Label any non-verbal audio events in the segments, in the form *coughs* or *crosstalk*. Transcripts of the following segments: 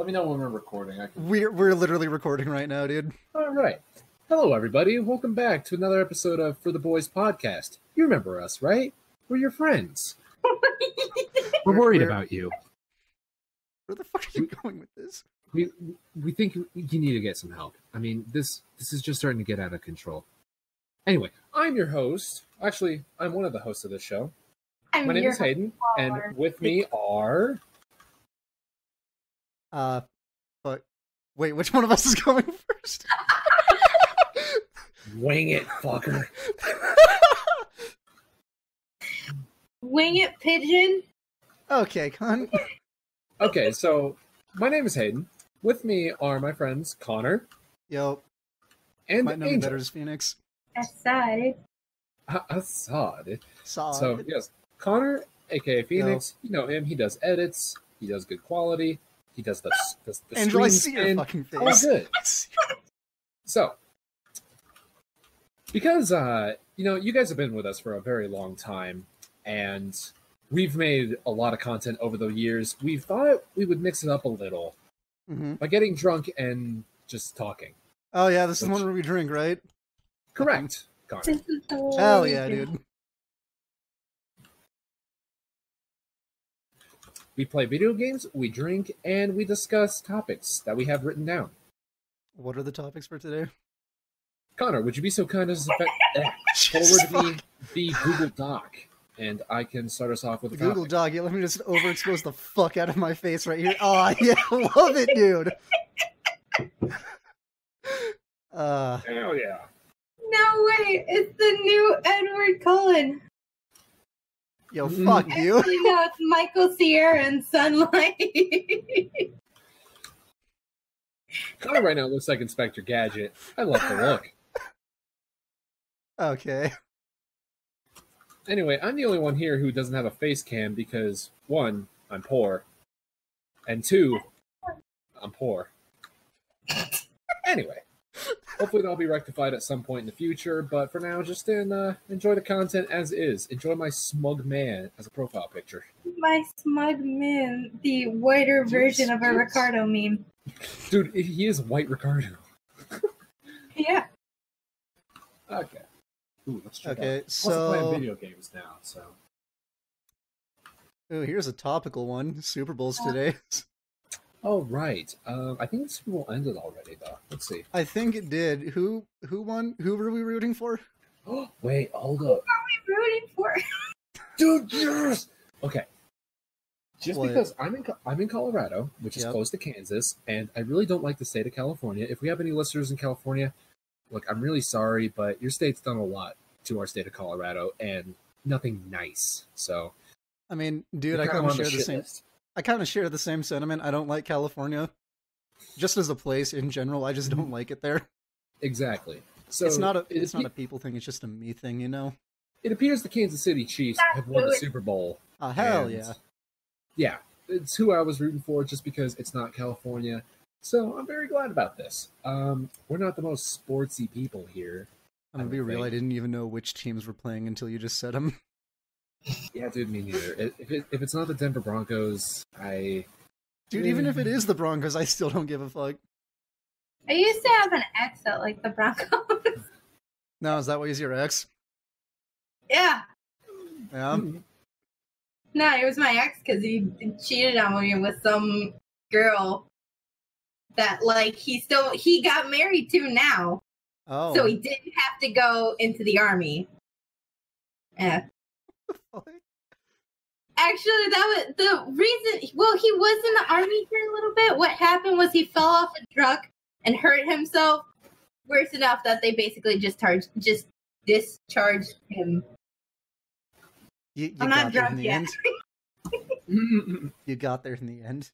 Let me know when we're recording. I can. We're we're literally recording right now, dude. All right. Hello, everybody. Welcome back to another episode of For the Boys podcast. You remember us, right? We're your friends. *laughs* We're worried We're- about you. Where the fuck are you going with this? We we think you need to get some help. I mean, this this is just starting to get out of control. Anyway, I'm your host. Actually, I'm one of the hosts of this show. I'm My name is Hayden, and with me are Uh, but wait, which one of us is *laughs* going first? Wing It Fucker. Wing it pigeon. okay, con. Okay, so my name is Hayden. With me are my friends Connor Yo, and might know me Angel. better as Phoenix. Aside. Ha- Assad. Saw. So yes, Connor, aka Phoenix, you know him. He does edits. He does good quality. He does the the, the Angel, I stream see your spin. fucking All face. good. *laughs* So, because uh, you know, you guys have been with us for a very long time, and we've made a lot of content over the years. We thought we would mix it up a little hmm by getting drunk and just talking. Oh yeah, this is the one where we drink, right? Correct, Connor. This is the Hell yeah, dude. We play video games, we drink, and we discuss topics that we have written down. What are the topics for today? Connor, would you be so kind as to fe- *laughs* forward fuck. me the Google Doc, and I can start us off with The the Google topic. Doc. Yeah, let me just overexpose the fuck out of my face right here. Oh *laughs* yeah, love it, dude. Uh, Hell yeah! No way. It's the new Edward Cullen. Yo, Mm. fuck you. Actually, *laughs* no, it's Michael Cera and Sunlight. Connor right now looks like Inspector Gadget. I love the look. Okay. Anyway, I'm the only one here who doesn't have a face cam because one, I'm poor, and two, I'm poor. Anyway, hopefully that'll be rectified at some point in the future. But for now, just in, uh, enjoy the content as is. Enjoy my smug man as a profile picture. My smug man, the whiter version of a Jeez. Ricardo meme. Dude, he is White Ricardo. *laughs* Yeah. Okay. Ooh, let's check Okay, out. Also playing so video games now, so Ooh, here's a topical one. Super Bowl's today. *laughs* Oh right. Um, I think the Super Bowl ended already though. Let's see. I think it did. Who who won? Who were we rooting for? *gasps* Wait, hold up. What are we rooting for? *laughs* Dude, yes. Okay. Just What? because I'm in I'm in Colorado, which is Yep. close to Kansas, and I really don't like the state of California. If we have any listeners in California, look, I'm really sorry, but your state's done a lot to our state of Colorado, and nothing nice. So, I mean, dude, I kinda kind of on share the shit same. list. I kind of share the same sentiment. I don't like California, just as a place in general. I just don't like it there. Exactly. So it's not a it, it's not a people thing. It's just a me thing, you know. It appears the Kansas City Chiefs have won the Super Bowl. Oh hell yeah! Yeah, it's who I was rooting for just because it's not California. So I'm very glad about this. Um, we're not the most sportsy people here. I'm gonna be would real. I didn't even know which teams were playing until you just said them. Yeah, dude, me neither. If, if, it, if it's not the Denver Broncos, I Dude, even if it is the Broncos, I still don't give a fuck. I used to have an ex that like the Broncos. *laughs* No, is that why he's your ex? yeah. Yeah. No, it was my ex because he cheated on me with some girl that like he still he got married to now. Oh. So he didn't have to go into the army. Yeah. *laughs* Actually, that was the reason. Well, he was in the army for a little bit. What happened was he fell off a truck and hurt himself worse enough that they basically just charged, just discharged him. you, you I'm got not there in drunk the yet. end. *laughs* You got there in the end.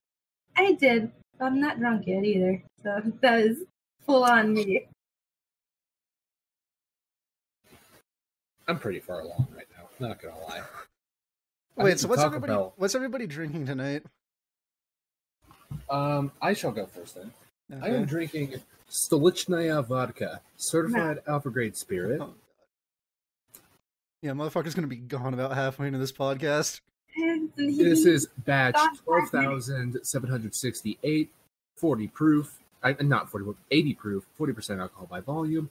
I did. I'm not drunk yet either. So that is full on me. I'm pretty far along right now. Not gonna lie. Wait, so what's Taco everybody? Bell- What's everybody drinking tonight? Um, I shall go first then. I am drinking Stolichnaya vodka, certified alpha grade spirit. Oh, Yeah, motherfucker's gonna be gone about halfway into this podcast. This is batch Stop twelve thousand seven hundred sixty-eight. 40 proof. I, not 40, 80 proof, 40% alcohol by volume.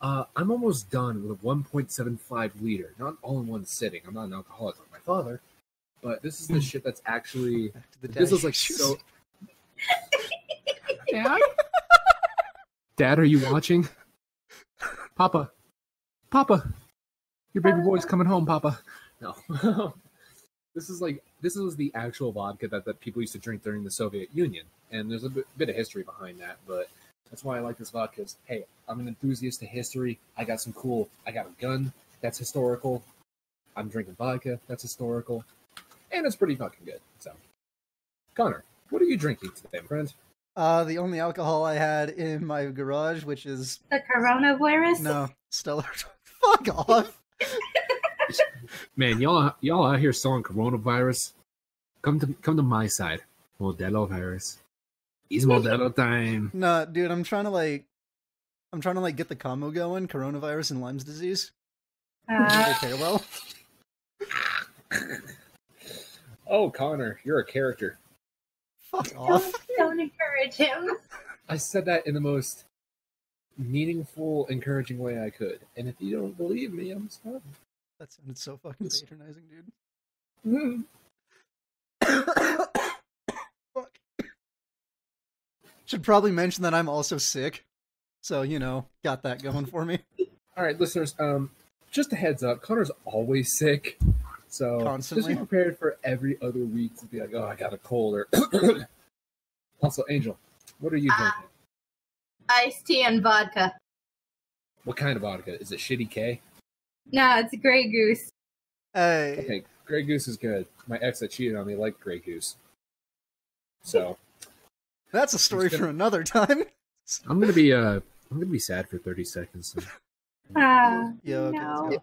Uh, I'm almost done with a 1.75 liter, not all in one sitting. I'm not an alcoholic like my father, but this is the shit that's actually. *laughs* The This is like so. *laughs* Dad? Dad, are you watching? Papa, Papa, your baby boy's coming home, Papa. No, *laughs* this is like this was the actual vodka that, that people used to drink during the Soviet Union, and there's a bit, bit of history behind that. But that's why I like this vodka. Is hey, I'm an enthusiast to history. I got some cool. I got a gun that's historical. I'm drinking vodka that's historical, and it's pretty fucking good. So, Connor, what are you drinking today, my friend? Uh, the only alcohol I had in my garage, which is The coronavirus. no Stella. *laughs* Fuck off. *laughs* Man, y'all y'all out here selling coronavirus. Come to come to my side. Modelo virus. It's Modelo time. No, dude, I'm trying to like, I'm trying to like get the combo going. Coronavirus and Lyme's disease. Uh, They well. *laughs* Oh, Connor, you're a character. Fuck don't, off. don't encourage him. I said that in the most meaningful, encouraging way I could. And if you don't believe me, I'm sorry. That sounded so fucking patronizing, dude. Mm. *laughs* Should probably mention that I'm also sick. So, you know, got that going for me. *laughs* All right, listeners. Um, just a heads up. Connor's always sick, so Constantly. just be prepared for every other week to be like, "Oh, I got a cold." Or *clears throat* also, Angel, what are you Ah. drinking? Iced tea and vodka. What kind of vodka? Is it Shitty K? No, it's Grey Goose. Hey. Okay, Grey Goose is good. My ex that cheated on me liked Grey Goose. So That's a story It's for another time. *laughs* I'm gonna be uh I'm gonna be sad for 30 seconds. Ah, Yeah, okay, no. let's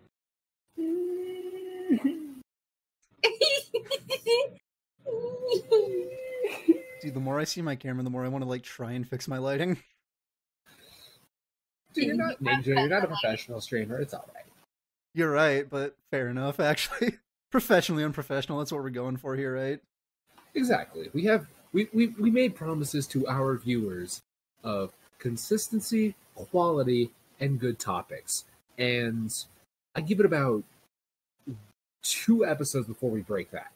Dude, the more I see my camera, the more I want to like try and fix my lighting. Dude, you're not ninja. You're not a professional streamer. It's all right. You're right, but fair enough, *laughs* actually. Professionally unprofessional, that's what we're going for here, right? Exactly. We have we, we we made promises to our viewers of consistency, quality, and good topics. And I give it about two episodes before we break that.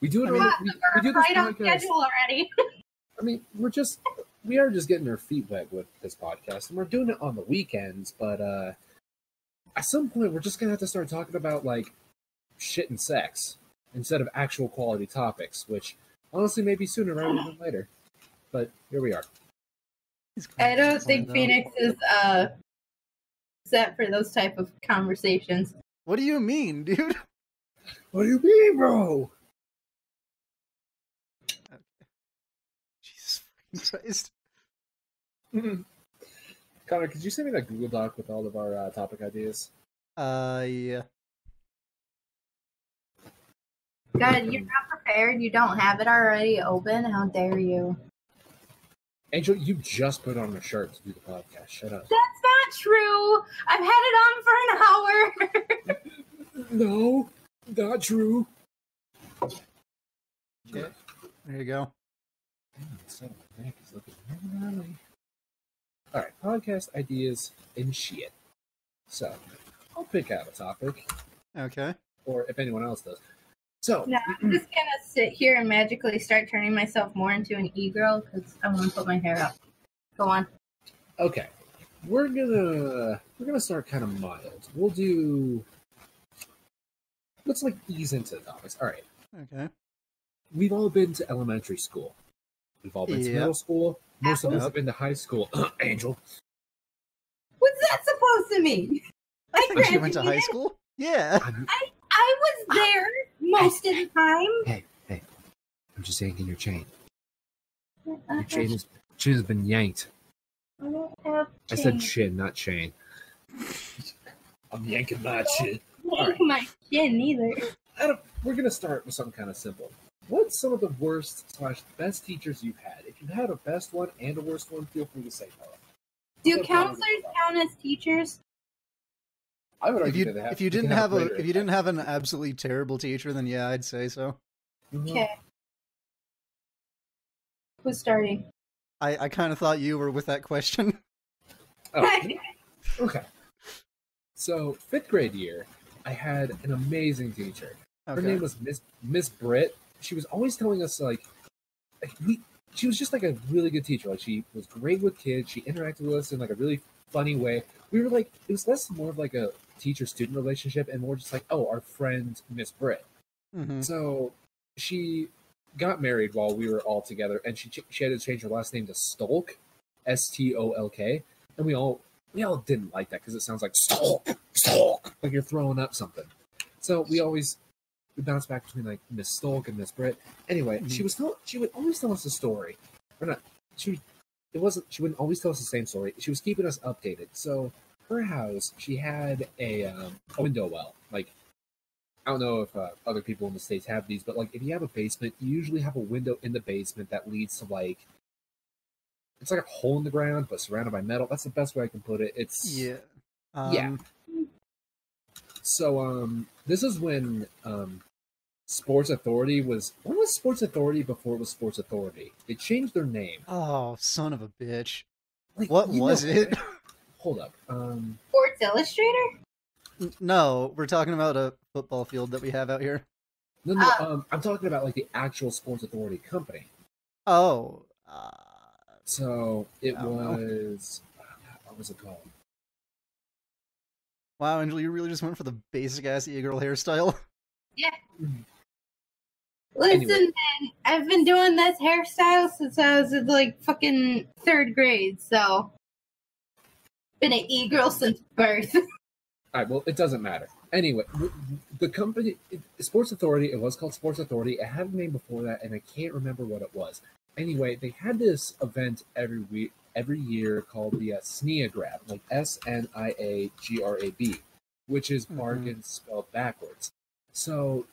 We do it. I mean, on, we, we do this right on podcast. schedule already. *laughs* I mean, we're just we are just getting our feet wet with this podcast, and we're doing it on the weekends. But uh at some point, we're just gonna have to start talking about like shit and sex instead of actual quality topics, which honestly maybe sooner rather than later. But here we are. I don't think though. Phoenix is uh set for those type of conversations. What do you mean, dude? *laughs* What do you mean, bro? *laughs* Jesus fucking Christ. Connor, could you send me that Google Doc with all of our uh, topic ideas? Uh, yeah. God, you're not prepared. You don't have it already open. How dare you? Angel, you just put on a shirt to do the podcast. Shut up. That's not true. I've had it on for an hour. *laughs* No, not true. Yeah. There you go. So my neck is looking really gnarly. All right, podcast ideas and shit. So I'll pick out a topic, Okay. or if anyone else does. So no, I'm just gonna sit here and magically start turning myself more into an e-girl because I want to put my hair up. Go on. okay, we're gonna we're gonna start kind of mild. We'll do. Let's like ease into the topics. All right, Okay. we've all been to elementary school. We've all been to middle school. Most of us Yep. have been to high school. *clears throat* Angel, What's that supposed to mean? *laughs* I When she went to high school? Yeah. I'm, I was there most of the time. hey, hey, I'm just yanking your chain. Your chain is chain has been yanked. don't have I said chin, not chain. I'm yanking my chin. Yank my chin either. I don't, we're gonna start with something kind of simple. What's some of the worst slash best teachers you've had? If you've had a best one and a worst one, feel free to say so. Do counselors count as teachers? I would If you that have, if you didn't can have a greater if you didn't have an absolutely terrible teacher, then yeah, I'd say so. Mhm. Okay. Who's starting? I, I kind of thought you were with that question. Oh, *laughs* okay. So fifth grade year, I had an amazing teacher. Her name was Miss Miss Britt. She was always telling us like, like we. She was just like a really good teacher. Like she was great with kids. She interacted with us in like a really funny way. We were like, it was less more of like a teacher student relationship and more just like, oh, our friend Miss Britt. Mhm. So she got married while we were all together, and she ch- she had to change her last name to Stolk, S T O L K, and we all we all didn't like that because it sounds like Stolk, Stolk, like you're throwing up something. So we always we bounced back between like Miss Stolk and Miss Britt. Anyway, she was tell she would always tell us a story, or not. She it wasn't she wouldn't always tell us the same story. She was keeping us updated. So her house, she had a, um, a window well, like I don't know if uh, other people in the states have these, but like if you have a basement, you usually have a window in the basement that leads to like it's like a hole in the ground, but surrounded by metal. That's the best way I can put it. It's Yeah. Yeah. Um, So um, this is when um, Sports Authority was. When was Sports Authority before it was Sports Authority? They changed their name. Oh, son of a bitch. Like, What was know- it? Hold up. Um, Sports Illustrator? No, we're talking about a football field that we have out here. no, no, Ah. um, I'm talking about like the actual Sports Authority company. Oh. Uh, So it I don't know. was. What was it called? wow, Angel, you really just went for the basic ass e-girl hairstyle. *laughs* Yeah. Listen, Anyway. man, I've been doing this hairstyle since I was in like fucking third grade, so been an e-girl since birth. *laughs* All right. Well, it doesn't matter. Anyway, the company, Sports Authority, it was called Sports Authority. It had a name before that, and I can't remember what it was. Anyway, they had this event every week, every year called the uh, SNIA Grab, like S N I A G R A B, which is Mhm. bargain spelled backwards. So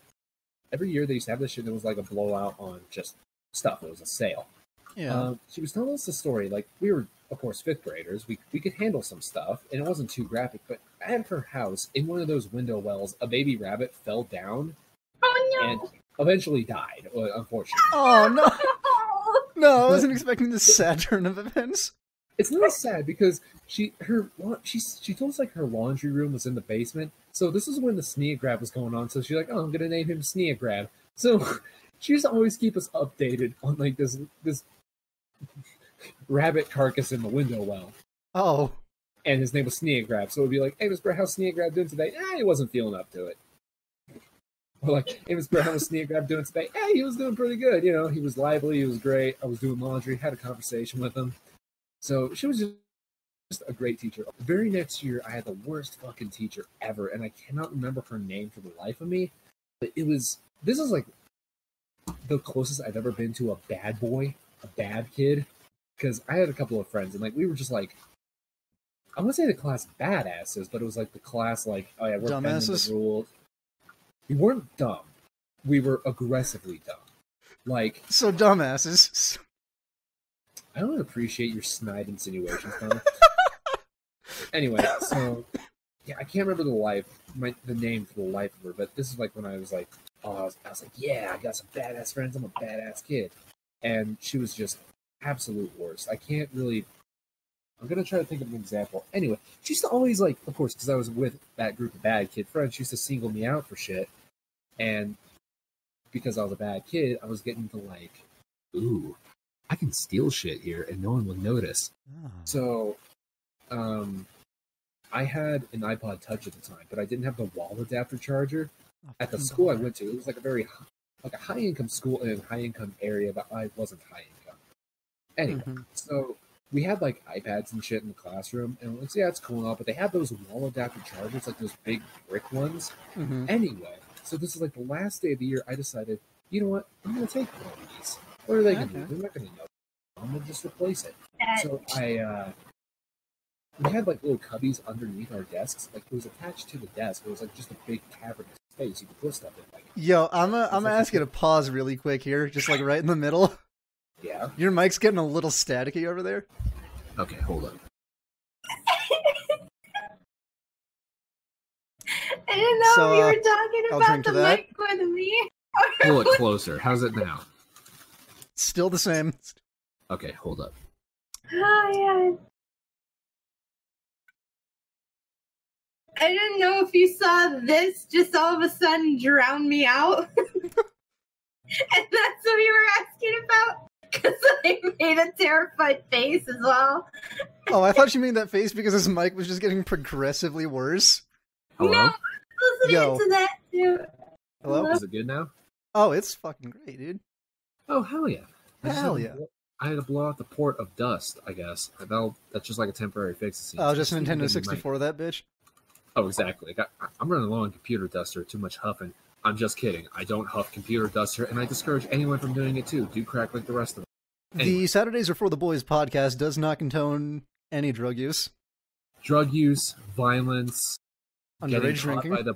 every year they used to have this shit that was like a blowout on just stuff. It was a sale. Yeah. Um, she was telling us the story. Like we were, of course, fifth graders. We we could handle some stuff, and it wasn't too graphic. But at her house, in one of those window wells, a baby rabbit fell down oh no! and eventually died. uh, Unfortunately, oh no, *laughs* no! I wasn't expecting this sad turn of events. it's not sad because she her she she told us like her laundry room was in the basement. So this is when the Sneagrab was going on. So she's like, "Oh, I'm gonna name him Sneagrab." So *laughs* she used to always keep us updated on like this this rabbit carcass in the window well. Oh, and his name was Sneagrab. So it would be like, hey, Miss Brett, how's Sneagrab doing today? Eh, he wasn't feeling up to it. Or like, hey, Miss Brett, how was Sneagrab doing today? Hey, he was doing pretty good. You know, he was lively, he was great. I was doing laundry, had a conversation with him. So she was just, just a great teacher. The very next year, I had the worst fucking teacher ever, and I cannot remember her name for the life of me. But it was, this is like the closest I've ever been to a bad boy, a bad kid. Because I had a couple of friends, and like, we were just like, I want to say the class badasses, but it was like the class like, oh yeah, we're Dumbasses? the rules. We weren't dumb. We were aggressively dumb. Like, so dumbasses. I don't appreciate your snide insinuations, Connor. *laughs* anyway, so yeah, I can't remember the life, my, the name for the life of her, but this is like when I was like, oh, I was, I was like, yeah, I got some badass friends. I'm a badass kid, and she was just absolute worst. I can't really. I'm gonna try to think of an example. Anyway, she used to always like, of course, because I was with that group of bad kid friends, she used to single me out for shit, and because I was a bad kid, I was getting to like, ooh, I can steal shit here and no one will notice. Ah. So, um, I had an iPod Touch at the time, but I didn't have the wall adapter charger Oh, at the school I went to. It was like a very like a high income school in a high income area, but I wasn't high income. Anyway, Mhm. so we had like iPads and shit in the classroom, and it was yeah, it's cool and all, but they had those wall adapter chargers, like those big brick ones. Mhm. Anyway, so this is like the last day of the year. I decided, you know what? I'm gonna take one of these. What are they gonna do? They're not gonna know. I'm gonna just replace it. So I, uh, we had like little cubbies underneath our desks. Like it was attached to the desk. It was like just a big cavernous space you could put stuff in. Like, Yo, I'm a, I'm gonna ask you to pause really quick here, just like right in the middle. Yeah. Your mic's getting a little staticky over there. Okay, hold on. I didn't know So, if you uh, were talking I'll about the to that. mic with me. Pull it *laughs* closer. How's it now? Still the same. Okay, hold up. Oh, yeah. I didn't know if you saw this just all of a sudden drown me out. *laughs* and that's what you were asking about? *laughs* Because I made a terrified face as well. Oh, I thought you made that face because his mic was just getting progressively worse. Hello? No, listening Yo. to that too. Hello? Hello? Is it good now? Oh, it's fucking great, dude. Oh hell yeah! I just Hell had yeah. blow- I had to blow out the port of dust. I guess that'll that's just like a temporary fix. it seems. Oh, just It's even Nintendo in 64, that bitch. Oh, exactly. Like, I, I'm running low on computer duster. Too much huffing. I'm just kidding. I don't huff computer duster, and I discourage anyone from doing it too. Do crack like the rest of them. Anyway. The Saturdays Are For the Boys podcast does not condone any drug use. Drug use, violence, Underage drinking. by the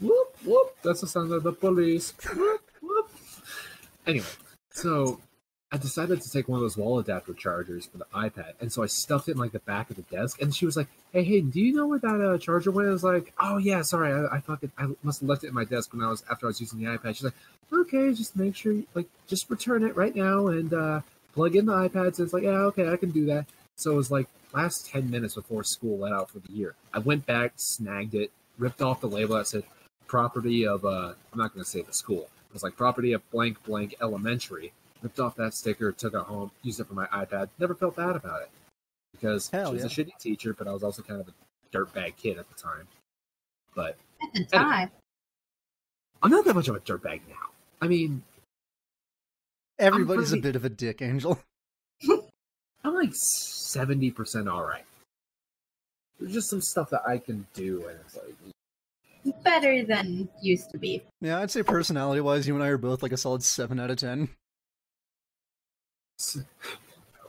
whoop whoop. That's the sound of the police. Whoop whoop. Anyway, so I decided to take one of those wall adapter chargers for the iPad, and so I stuffed it in like the back of the desk. And she was like, "Hey, hey, do you know where that uh, charger went?" I was like, "Oh yeah, sorry, I, I fucking I must have left it in my desk when I was after I was using the iPad." She's like, "Okay, just make sure, you, like, just return it right now and uh, plug in the iPad." So it's like, "Yeah, okay, I can do that." So it was like last ten minutes before school let out for the year. I went back, snagged it, ripped off the label that said property of uh I'm not gonna say the school. It was like property of blank blank elementary. Ripped off that sticker, took it home, used it for my iPad. Never felt bad about it. Because Hell she was a shitty teacher, but I was also kind of a dirtbag kid at the time. But At the time. I'm not that much of a dirtbag now. I mean, Everybody's a bit of a dick, Angel. *laughs* I'm like seventy percent alright. There's just some stuff that I can do and it's like Better than used to be. Yeah, I'd say personality wise, you and I are both like a solid 7 out of 10. S-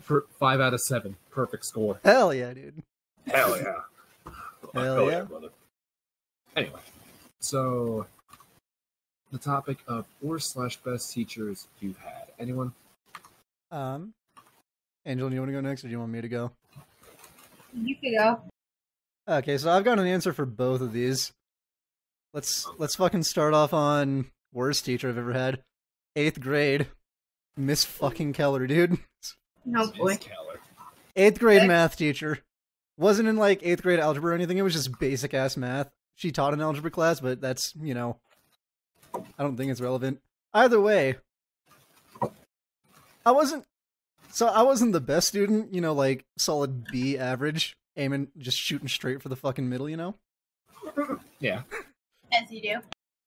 for five out of seven. Perfect score. Hell yeah, dude. Hell yeah. *laughs* Hell yeah. brother. Anyway, so the topic of worst slash best teachers you've had. Anyone? Um, Angel, do you want to go next or do you want me to go? You could go. Okay, so I've got an answer for both of these. Let's let's fucking start off on worst teacher I've ever had. Eighth grade, Miss fucking Keller, dude. No *laughs* oh, boy. Eighth grade Okay. math teacher. Wasn't in like eighth grade algebra or anything. It was just basic ass math. She taught an algebra class, but that's you know, I don't think it's relevant. Either way, I wasn't. So I wasn't the best student, you know, like solid B average, aiming just shooting straight for the fucking middle, you know. Yeah. As you do.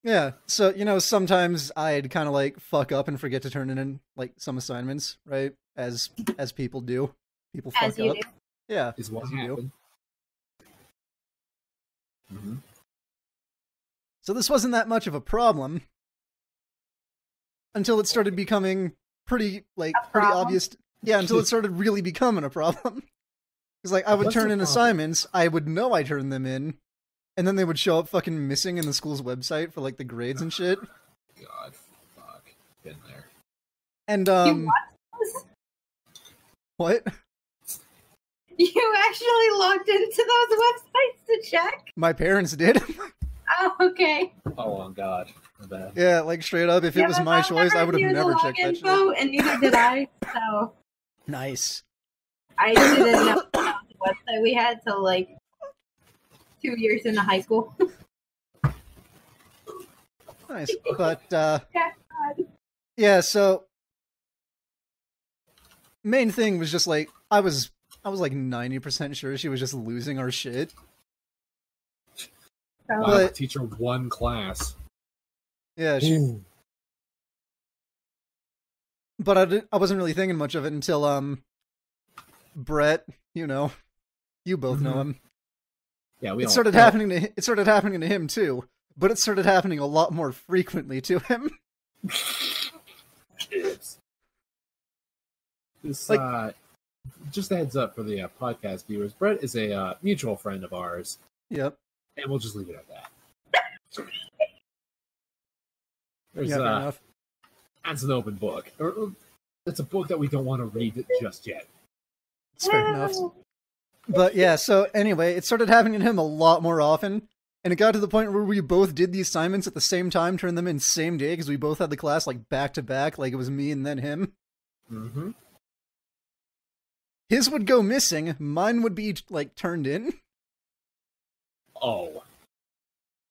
Yeah. So, you know, sometimes I'd kind of like fuck up and forget to turn in like some assignments, right? As as people do. People fuck As you up. do. Yeah. Is what as you do. happened. hmm So this wasn't that much of a problem until it started becoming pretty like A pretty problem? obvious. Yeah, until it started really becoming a problem. *laughs* Because like I would What's turn in problem? assignments, I would know I turned them in, and then they would show up fucking missing in the school's website for like the grades and shit. *sighs* God, fuck. Been there. And um, what? You actually logged into those websites to check? My parents did. *laughs* Oh, okay. Oh, on God. Bad. yeah, like straight up. If it was my my choice, I would have knew the never checked login that shit. info, and neither did I. So Nice. I didn't know about the website we had till like two years in the high school. *laughs* Nice. But uh *laughs* God. yeah, so main thing was just like I was I was like 90% sure she was just losing our shit. So, Wow, But- teacher one class. Yeah, she Ooh. but I didn't, I wasn't really thinking much of it until um Brett, you know, you both know Mhm. him. Yeah, we It all- started well, happening to it started happening to him too, but it started happening a lot more frequently to him. *laughs* This, Like- uh, just a heads up for the uh, podcast viewers. Brett is a uh, mutual friend of ours, Yep. and we'll just leave it at that. *laughs* There's yeah, uh, enough. that's an open book, or or it's a book that we don't want to read just yet. It's fair enough. But yeah, so anyway, it started happening to him a lot more often. And it got to the point where we both did the assignments at the same time, turned them in same day because we both had the class like back to back, like it was me and then him. Mm-hmm. his would go missing, mine would be like turned in. Oh,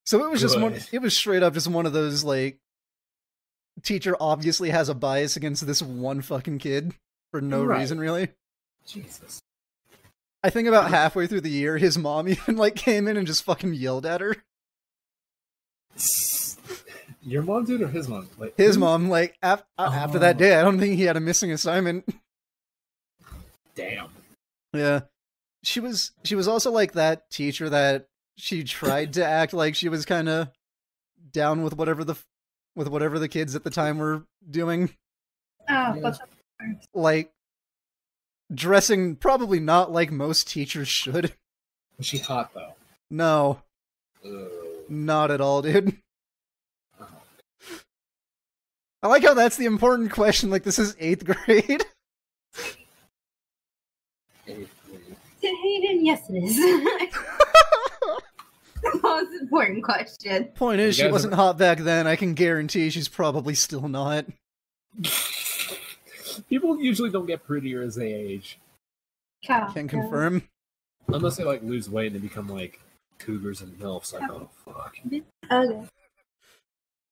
So it was just one. It was straight up just one of those like teacher obviously has a bias against this one fucking kid for no Right. reason really. Jesus. I think about halfway through the year, his mom *laughs* even like came in and just fucking yelled at her. Your mom did or his mom? Like His who? mom, like af- after that Oh. day, I don't think he had a missing assignment. *laughs* Damn. Yeah. She was she was also like that teacher that she tried to act like she was kind of down with whatever the with whatever the kids at the time were doing, Oh, Yeah. but like dressing probably not like most teachers should. Was she hot though? No, Ugh. not at all, dude. Oh. I like how that's the important question. Like this is 8th grade. Eighth grade. *laughs* Hayden, yes, it is. *laughs* the most important question. Point is she wasn't hot back then. I can guarantee she's probably still not. *laughs* People usually don't get prettier as they age, Cow. Can confirm. unless they like lose weight and they become like cougars and milfs. Like, oh fuck. Okay.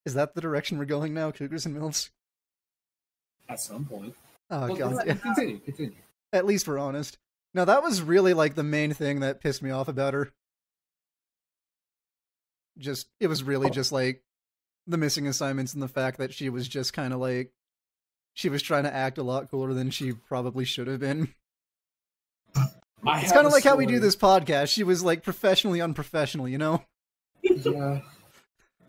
Is that the direction we're going now? Cougars and milfs? At some point. Oh Well, god. yeah. Continue. Continue. At least we're honest. Now that was really like the main thing that pissed me off about her. Just it was really oh. just like the missing assignments and the fact that she was just kind of like she was trying to act a lot cooler than she probably should have been. I It's kind of a like how we do this podcast. She was like professionally unprofessional, you know? Yeah.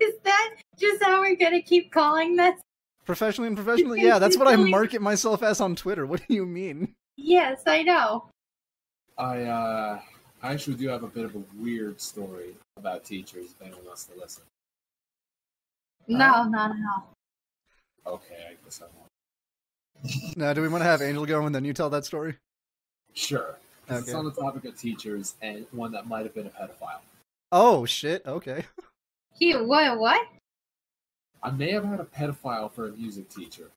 Is that just how we're gonna keep calling this? Professionally unprofessional? Yeah, that's what I market myself as on Twitter. What do you mean? Yes, I know. I uh I actually do have a bit of a weird story about teachers if anyone wants to listen. No, not at all. Okay, I guess I won't. Now, do we want to have Angel go and then you tell that story? Sure. 'Cause It's on the topic of teachers and one that might have been a pedophile. Oh shit. Okay. *laughs* He what? What? I may have had a pedophile for a music teacher.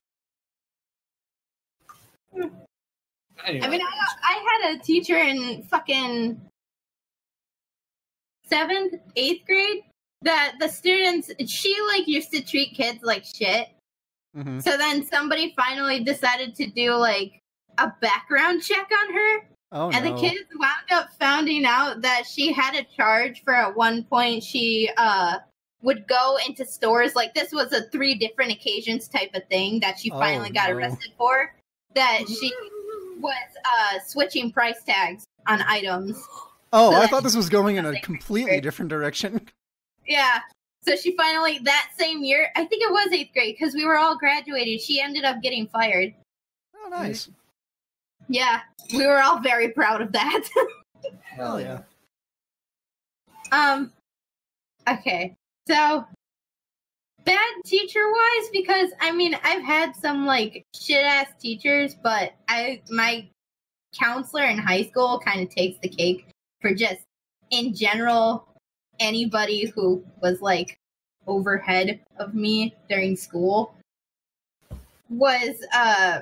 Anyway, I mean, I, I had a teacher in fucking seventh, eighth grade that the students she like used to treat kids like shit. Hmm So then somebody finally decided to do like a background check on her. Oh And no. the kids wound up finding out that she had a charge for at one point she uh would go into stores like this was a three different occasions type of thing that she Oh, finally got no. arrested for. That she was uh switching price tags on items. *gasps* Oh, So I thought this was going in a completely different direction. *laughs* Yeah. So she finally that same year, I think it was eighth grade because we were all graduated. She ended up getting fired. Oh, nice. Yeah, we were all very proud of that. *laughs* hell yeah. Um. Okay, so bad teacher wise, because I mean I've had some like shit ass teachers, but I my counselor in high school kind of takes the cake for just in general anybody who was like overhead of me during school was uh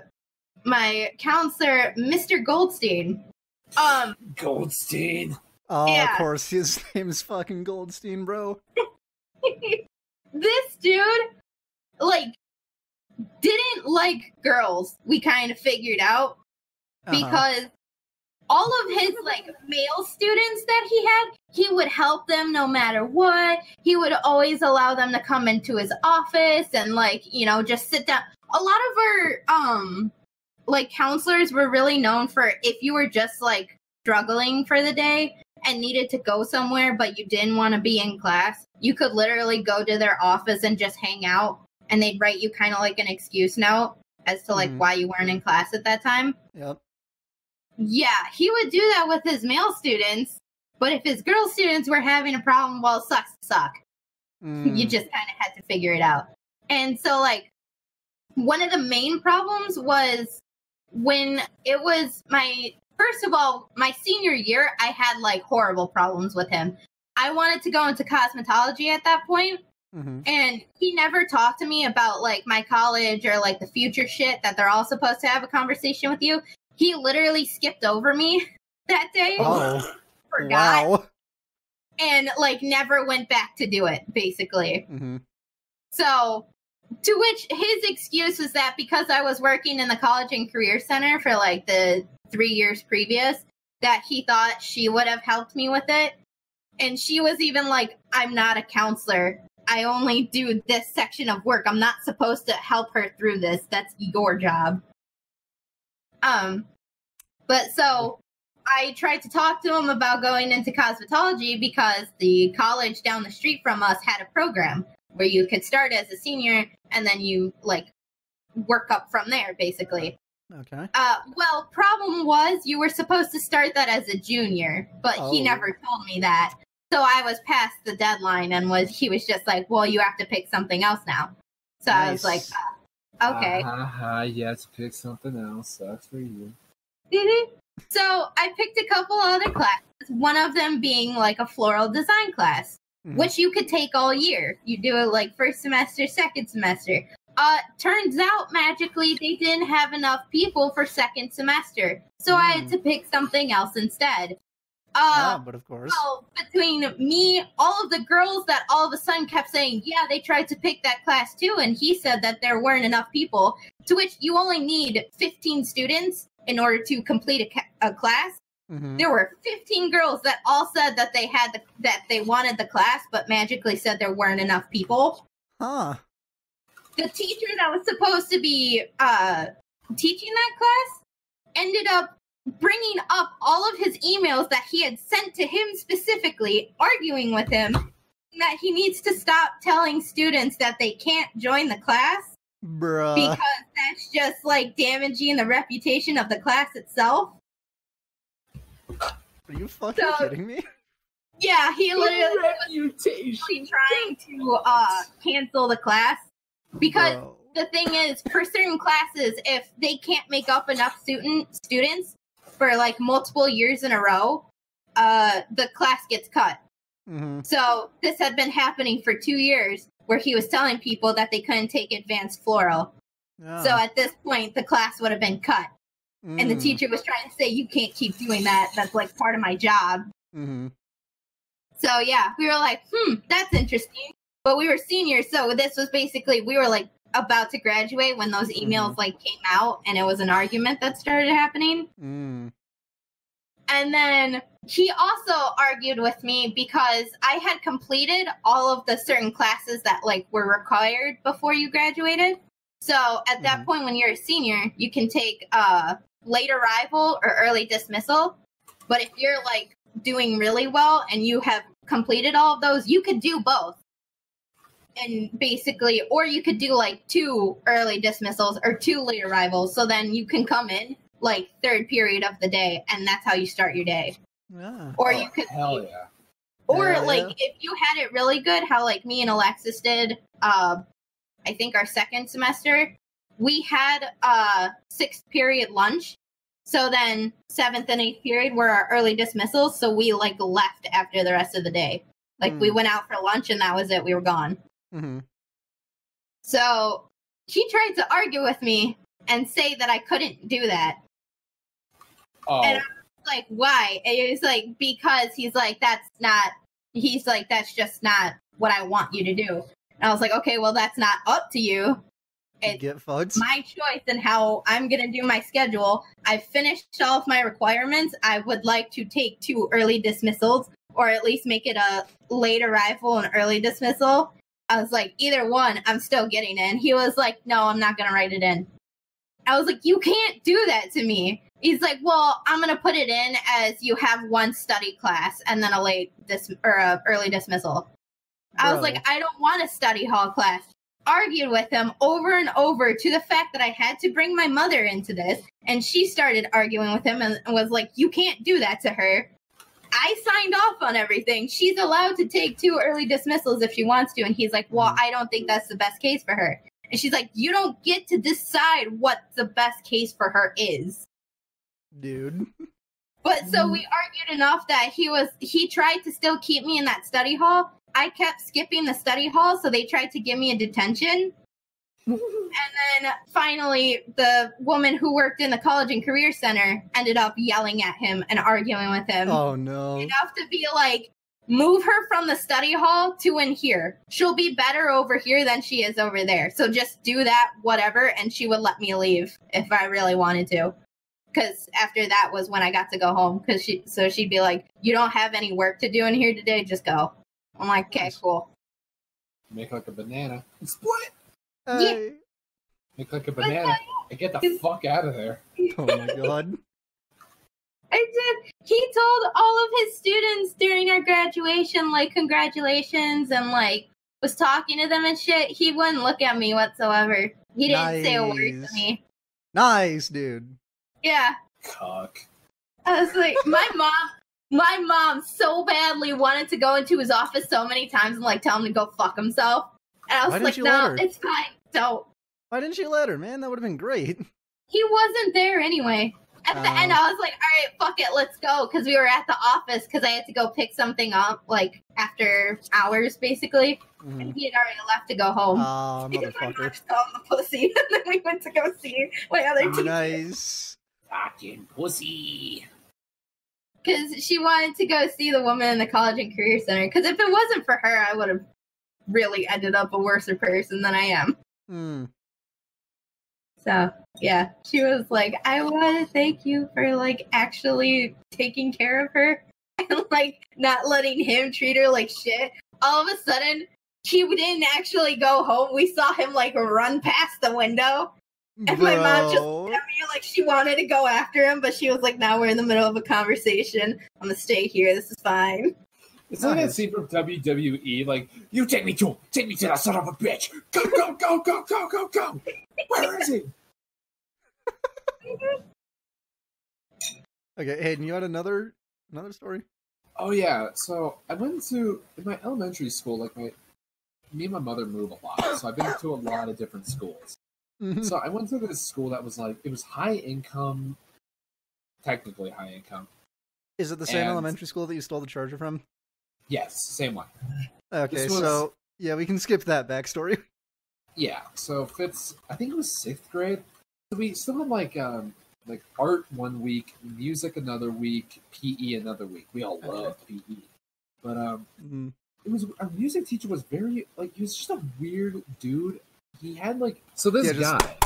my counselor Mr. Goldstein. Um Goldstein. Oh, Yeah. of course, his *laughs* name's fucking Goldstein, bro. *laughs* this dude like didn't like girls we kind of figured out Uh-huh. because all of his like male students that he had he would help them no matter what he would always allow them to come into his office and like you know just sit down a lot of our um like counselors were really known for if you were just like struggling for the day and needed to go somewhere but you didn't want to be in class you could literally go to their office and just hang out and they'd write you kind of like an excuse note as to like Mhm. why you weren't in class at that time Yep. Yeah, he would do that with his male students, but if his girl students were having a problem, well, sucks suck. Mm. You just kind of had to figure it out. And so, like, one of the main problems was when it was my first of all, my senior year, I had like horrible problems with him. I wanted to go into cosmetology at that point, Mhm. and he never talked to me about like my college or like the future shit that they're all supposed to have a conversation with you. He literally skipped over me *laughs* that day, Oh, *laughs* forgot, wow. and like never went back to do it. Basically, hmm so to which his excuse was that because I was working in the college and career center for like the three years previous, that he thought she would have helped me with it. And she was even like, I'm not a counselor. I only do this section of work. I'm not supposed to help her through this. That's your job. Um, but so I tried to talk to him about going into cosmetology because the college down the street from us had a program where you could start as a senior and then you like work up from there basically. Okay. Uh, well, problem was you were supposed to start that as a junior, but he Oh. never told me that. So I was past the deadline and was he was just like, "Well, you have to pick something else now." So I was like, uh, "Okay." Ha ha. You have pick something else. Sucks for you. Mhm. So I picked a couple other classes. One of them being like a floral design class, Mhm. which you could take all year. You do it like first semester, second semester. Uh, turns out magically they didn't have enough people for second semester, so I had Mm. to pick something else instead. Ah, Uh, but of course. well, between me, all of the girls that all of a sudden kept saying, yeah, they tried to pick that class too, and he said that there weren't enough people, to which you only need 15 students in order to complete a, ca- a class. Mhm. There were 15 girls that all said that they had the, that they wanted the class, but magically said there weren't enough people. Huh. The teacher that was supposed to be uh, teaching that class ended up bringing up all of his emails that he had sent to him specifically, arguing with him that he needs to stop telling students that they can't join the class Bruh. because that's just like damaging the reputation of the class itself. Are you fucking So- kidding me? Yeah, he literally was trying to uh, cancel the class because Bro. the thing is, for certain classes, if they can't make up enough student students for like multiple years in a row, uh, the class gets cut. Mhm. So this had been happening for two years, where he was telling people that they couldn't take advanced floral. So at this point, the class would have been cut, and the Mm. teacher was trying to say, "You can't keep doing that. That's like part of my job." Mm-hmm. So yeah, we were like, "Hmm, that's interesting." But we were seniors, so this was basically we were like about to graduate when those emails like came out, and it was an argument that started happening. Mm. And then he also argued with me because I had completed all of the certain classes that like were required before you graduated. So at that Mhm. point when you're a senior, you can take uh late arrival or early dismissal. But if you're like doing really well and you have completed all of those, you could do both. And basically, or you could do like two early dismissals or two late arrivals. So then you can come in like third period of the day and that's how you start your day. Yeah. Or Oh, you could Hell yeah. or Yeah, like yeah. if you had it really good, how like me and Alexis did, uh, I think our second semester, we had uh sixth period lunch. So then seventh and eighth period were our early dismissals. So we like left after the rest of the day. Like we Hmm. went out for lunch and that was it. We were gone. Mhm. So he tried to argue with me and say that I couldn't do that. Oh, And like why? And it was like because he's like that's not he's like that's just not what i want you to do. And i was like okay well that's not up to you. It's Get fucked. my choice and how i'm gonna do my schedule. I've finished all of my requirements. I would like to take two early dismissals or at least make it a late arrival and early dismissal i was like either one i'm still getting in. He was like no i'm not gonna write it in. I was like you can't do that to me. He's like well i'm gonna put it in as you have one study class and then a late dis- or a early dismissal. I was like i don't want a study hall class. Argued with him over and over to the fact that i had to bring my mother into this and she started arguing with him and was like you can't do that to her I signed off on everything. She's allowed to take two early dismissals if she wants to. And he's like, Well, mm-hmm. I don't think that's the best case for her. And she's like, You don't get to decide what the best case for her is. Dude. *laughs* But so mm-hmm. we argued enough that he was he tried to still keep me in that study hall. I kept skipping the study hall, so they tried to give me a detention. And then finally, the woman who worked in the college and career center ended up yelling at him and arguing with him Oh no. enough to be like, move her from the study hall to in here. She'll be better over here than she is over there. So just do that, whatever, and she would let me leave if I really wanted to. Because after that was when I got to go home. Because she, so she'd be like, "You don't have any work to do in here today. Just go." I'm like, "Okay, cool." Make like a banana. Split. Hey. Make like a banana. And get the fuck out of there. *laughs* Oh my god. *laughs* I did. He told all of his students during our graduation, like, congratulations, and like was talking to them and shit. He wouldn't look at me whatsoever. He didn't say a word to me. Nice, dude. Yeah. Cuck. I was like, *laughs* my mom, my mom so badly wanted to go into his office so many times and like tell him to go fuck himself. And I was didn't like, no, her? it's fine. Don't. Why didn't you let her, man? That would have been great. *laughs* He wasn't there anyway. At the Oh. end, I was like, all right, fuck it, let's go. Because we were at the office because I had to go pick something up like after hours, basically. Mhm. And he had already left to go home. *laughs* Because my mom motherfucker. just called him a pussy. *laughs* and then we went to go see my other teacher. Nice. Fucking pussy. because she wanted to go see the woman in the college and career center. Because if it wasn't for her, I would have really ended up a worse person than I am. Hmm. So yeah, she was like, "I want to thank you for like actually taking care of her *laughs* and like not letting him treat her like shit." All of a sudden, she didn't actually go home. We saw him like run past the window. And my mom just Bro. I mean, like she wanted to go after him, but she was like, "Now we're in the middle of a conversation. I'm gonna stay here. This is fine." It's like that scene from WWE, like, you take me to him, take me to that son of a bitch. Go, go, go, go, go, go, go. Where is he? Okay, Hayden, you had another another story? Oh yeah, so I went to in my elementary school, like my me and my mother move a lot, so I've been to a lot of different schools. Mhm. So I went to this school that was like it was high income, technically high income. Is it the same and- elementary school that you stole the charger from? Yes, same one. Okay, was- so yeah, we can skip that backstory. *laughs* Yeah, so Fitz, I think it was sixth grade. So we still had like um like art one week, music another week, PE another week. We all loved PE, but um Mhm. it was our music teacher was very like he was just a weird dude. He had like so this Yeah, just- guy.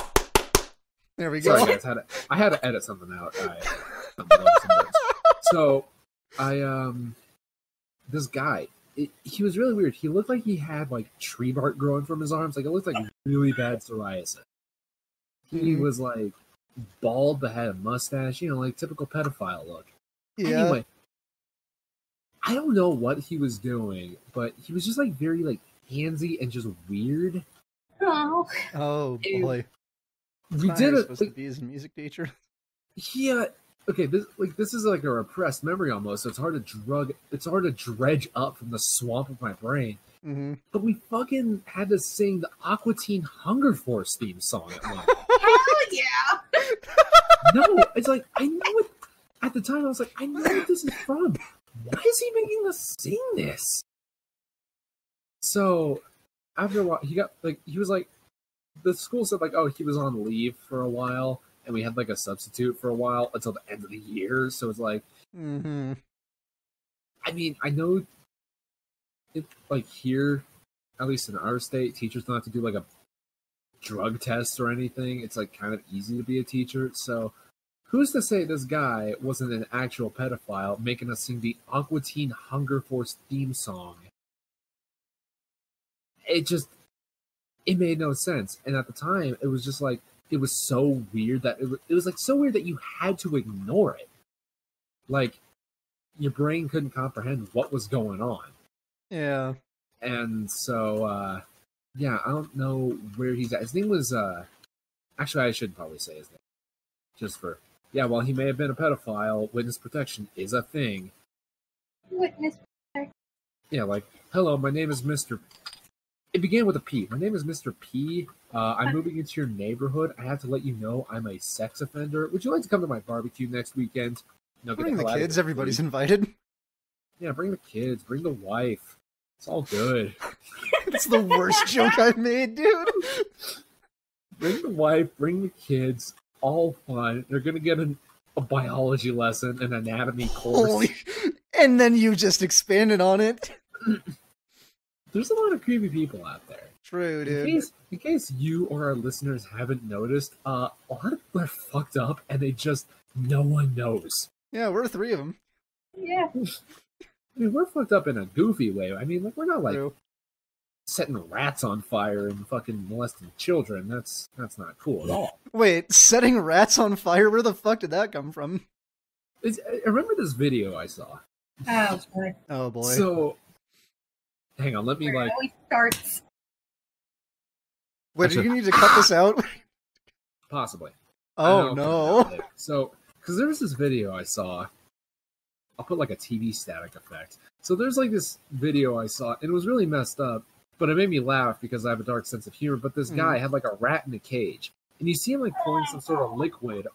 There we go. Sorry, guys, had to, I had to edit something out. I, something out, *laughs* so I um this guy it, he was really weird. He looked like he had like tree bark growing from his arms. Like it looked like really bad psoriasis. He Mhm. was like bald but had a mustache, you know, like typical pedophile look. Yeah. Anyway, I don't know what he was doing, but he was just like very like handsy and just weird. Oh, Oh Ew. boy. We Not did you're it. supposed to be his music teacher. Yeah. Okay. This like this is like a repressed memory almost. So it's hard to drug. It's hard to dredge up from the swamp of my brain. mm-hmm. But we fucking had to sing the Aqua Teen Hunger Force theme song at one. *laughs* hell yeah! no, it's like I know it. At the time, I was like, I know what this is from. Why is he making us sing this? So after a while, he got like he was like, the school said like, oh, he was on leave for a while, and we had like a substitute for a while until the end of the year. So it's like. mm-hmm. I mean, I know it like here, at least in our state, teachers don't have to do like a drug test or anything. It's like kind of easy to be a teacher. So who's to say this guy wasn't an actual pedophile making us sing the Aqua Teen Hunger Force theme song? It just it made no sense. And at the time, it was just like it was so weird that it was, it was like so weird that you had to ignore it. Like your brain couldn't comprehend what was going on. Yeah. And so uh yeah, I don't know where he's at. His name was uh actually I should probably say his name. Just for yeah, while he may have been a pedophile, witness protection is a thing. Witness. Yeah, like, hello, my name is Mr. It began with a P. My name is Mr. P. Uh, I'm moving into your neighborhood. I have to let you know I'm a sex offender. Would you like to come to my barbecue next weekend? No, Bring the of kids. Everybody's invited. Yeah, bring the kids. Bring the wife. It's all good. *laughs* It's the worst joke I've made, dude. bring the wife, bring the kids, all fun. They're gonna get an, a biology lesson, an anatomy course. Holy, and then you just expanded on it. *clears throat* There's a lot of creepy people out there. True, In dude. case, in case you or our listeners haven't noticed, uh, a lot of people are fucked up, and they just no one knows. Yeah, we're three of them. Yeah. I mean, we're fucked up in a goofy way. I mean, like we're not like True. setting rats on fire and fucking molesting children. That's that's not cool at all. Wait, setting rats on fire? Where the fuck did that come from? It's, I remember this video I saw. Oh, boy. Oh boy. So, hang on, let me Where like. always starts. Wait, are you need to cut this out? *laughs* Possibly. Oh no. So, because there was this video I saw. I'll put like a TV static effect. So there's like this video I saw, and it was really messed up, but it made me laugh because I have a dark sense of humor. But this Mhm. guy had like a rat in a cage, and you see him like pouring some sort of liquid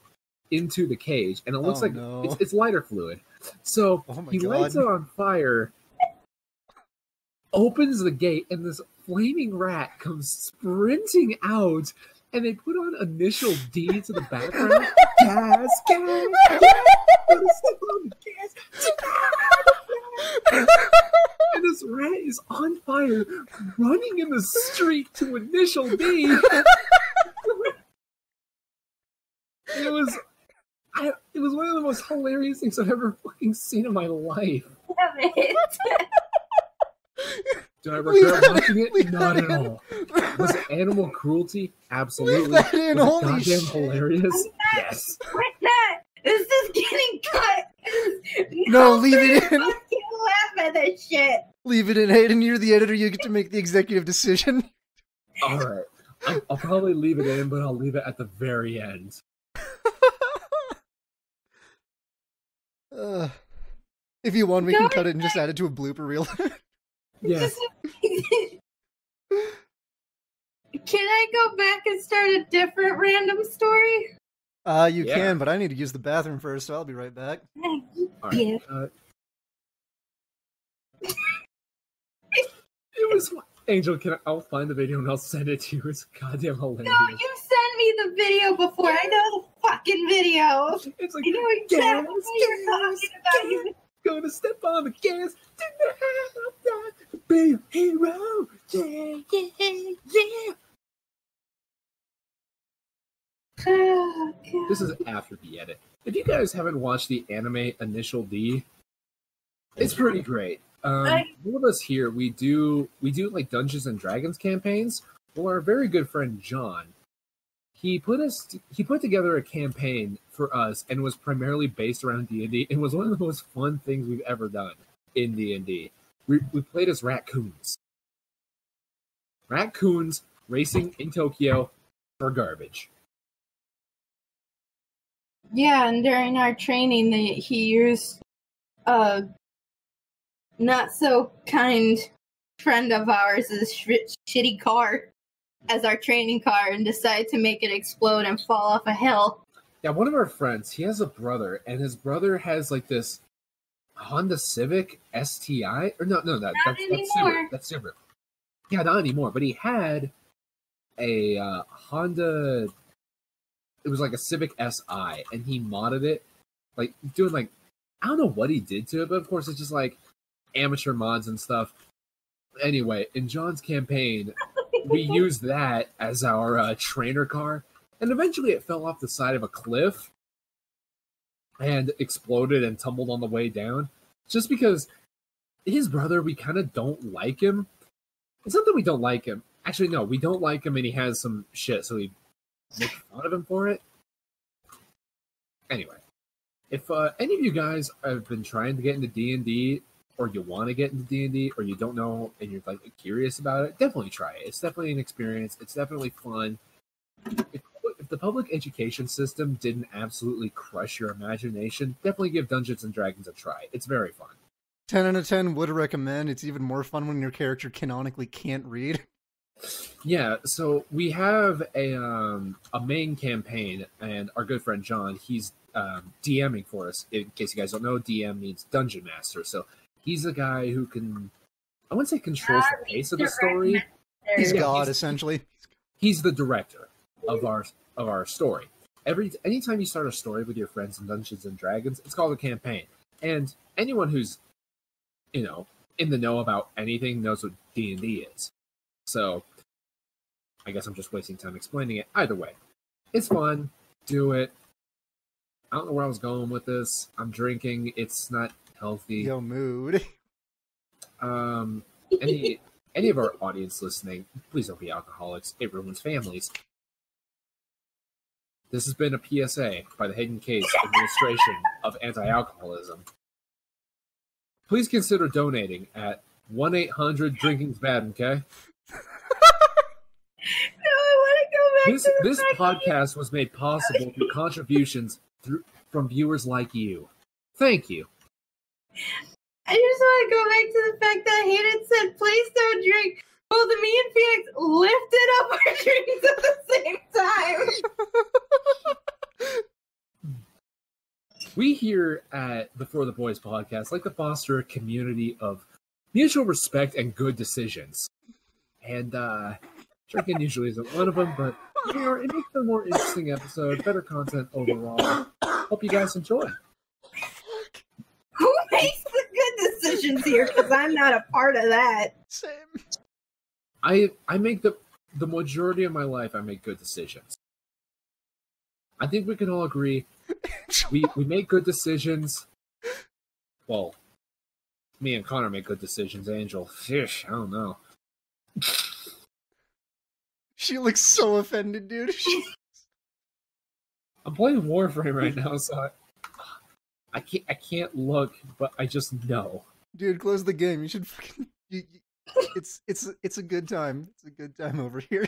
into the cage, and it looks Oh, like no. it's, it's lighter fluid. So Oh my he lights it on fire, opens the gate, and this flaming rat comes sprinting out. And they put on initial D to the background. *laughs* gas, gas, gas. Gotta step on the gas. and this rat is on fire, running in the street to initial D. it was, I, it was one of the most hilarious things I've ever fucking seen in my life. Damn it. *laughs* *laughs* Do I Leave regret watching in, it? Not at all. Was it animal cruelty? Absolutely. that in, Was it holy goddamn shit. hilarious? Yes. Quit that. This is getting cut. *laughs* No, leave it in. I laugh at this shit. Leave it in, Hayden. You're the editor. You get to make the executive decision. *laughs* All right. I'll, I'll probably leave it in, but I'll leave it at the very end. Uh, if you want, we can cut it and just add it to a blooper reel. Yes. *laughs* Can I go back and start a different random story? uh, you Yeah. can, but I need to use the bathroom first, so I'll be right back. *laughs* All right. Yeah. Uh, *laughs* it was Angel. Can I, I'll find the video and I'll send it to you. It's goddamn hilarious. No, you sent me the video before. I know the fucking video. It's like I know exactly what you're talking about. Gonna step on the gas. Be a hero. Yeah, yeah, yeah. Oh, This is after the edit. If you guys haven't watched the anime Initial D, it's pretty great. Um, I- one of us here, we do we do like Dungeons and Dragons campaigns. Well, our very good friend John, he put us he put together a campaign for us and was primarily based around D and was one of the most fun things we've ever done in D and D. We we played as raccoons. Raccoons racing in Tokyo for garbage. Yeah, and during our training, they, he used a not so kind friend of ours' sh- shitty car as our training car and decided to make it explode and fall off a hill. Yeah, one of our friends, he has a brother, and his brother has like this Honda Civic STI. Or no, no, that, Not that's that's anymore. That's Subaru. Yeah, not anymore. But he had a uh, Honda. It was like a Civic Si, and he modded it, like doing like I don't know what he did to it, but of course it's just like amateur mods and stuff. Anyway, in John's campaign, *laughs* we used that as our uh, trainer car, and eventually it fell off the side of a cliff and exploded and tumbled on the way down. Just because his brother, we kind of don't like him. It's not that we don't like him. Actually, no, we don't like him, and he has some shit, so we make fun of him for it. Anyway, if uh, any of you guys have been trying to get into D and D, or you want to get into D and D, or you don't know and you're like curious about it, definitely try it. It's definitely an experience. It's definitely fun. If, if the public education system didn't absolutely crush your imagination, definitely give Dungeons and Dragons a try. It's very fun. 10 out of 10 would recommend. It's even more fun when your character canonically can't read. Yeah, so we have a um, a main campaign, and our good friend John, he's um, DMing for us. In case you guys don't know, DM means Dungeon Master. So he's a guy who can, I wouldn't say controls the pace of the story. He's Yeah, God, he's- essentially. He's the director. of our of our story. Every anytime you start a story with your friends in Dungeons and Dragons, it's called a campaign. And anyone who's you know in the know about anything knows what D and D is. So I guess I'm just wasting time explaining it. Either way, it's fun. Do it. I don't know where I was going with this. I'm drinking. It's not healthy. Yo, mood. *laughs* Um, any any of our audience listening, please don't be alcoholics. It ruins families. This has been a PSA by the Hidden Case Administration of Anti-Alcoholism. Please consider donating at one eight hundred Drinking's Bad. Okay. *laughs* No, I want to go back This to the this fact that you- podcast was made possible through contributions through, from viewers like you. Thank you. I just want to go back to the fact that Hayden said, "Please don't drink." Both me and Phoenix lifted up our *laughs* drinks at the same time. *laughs* We here at Before the Boys podcast like to foster a community of mutual respect and good decisions. And uh drinking usually isn't one of them, but you know, it makes for a more interesting episode, better content overall. Hope you guys enjoy. Who makes the good decisions here? Because I'm not a part of that. Same. I I make the the majority of my life I make good decisions. I think we can all agree *laughs* we we make good decisions. Well, me and Connor make good decisions. Angel, fish, I don't know. She looks so offended, dude. *laughs* I'm playing Warframe right now, so I, I can't I can't look, but I just know. dude, close the game. You should fucking. You, it's it's it's a good time. It's a good time over here.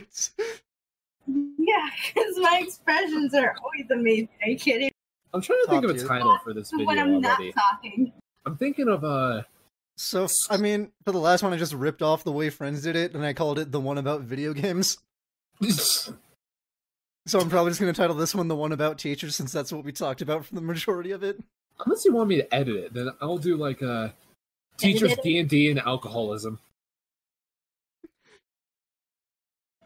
Yeah, *laughs* because my expressions are always amazing. Are you kidding? I'm trying to think of a tier. title for this video when I'm not talking. I'm thinking of uh so I mean, for the last one, I just ripped off the way friends did it, and I called it the one about video games. *laughs* So I'm probably just gonna title this one the one about teachers, since that's what we talked about for the majority of it. unless you want me to edit it, then I'll do like uh teachers? D and D and alcoholism.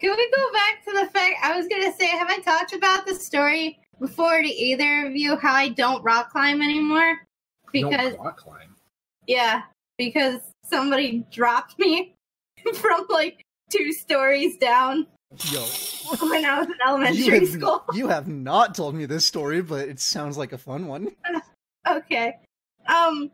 Can we go back to the fact I was gonna say, have I talked about the story before to either of you how I don't rock climb anymore? Because don't rock climb. yeah, because somebody dropped me *laughs* from like two stories down Yo, when I was in you elementary have, school. you have not told me this story, but it sounds like a fun one. *laughs* Okay. Um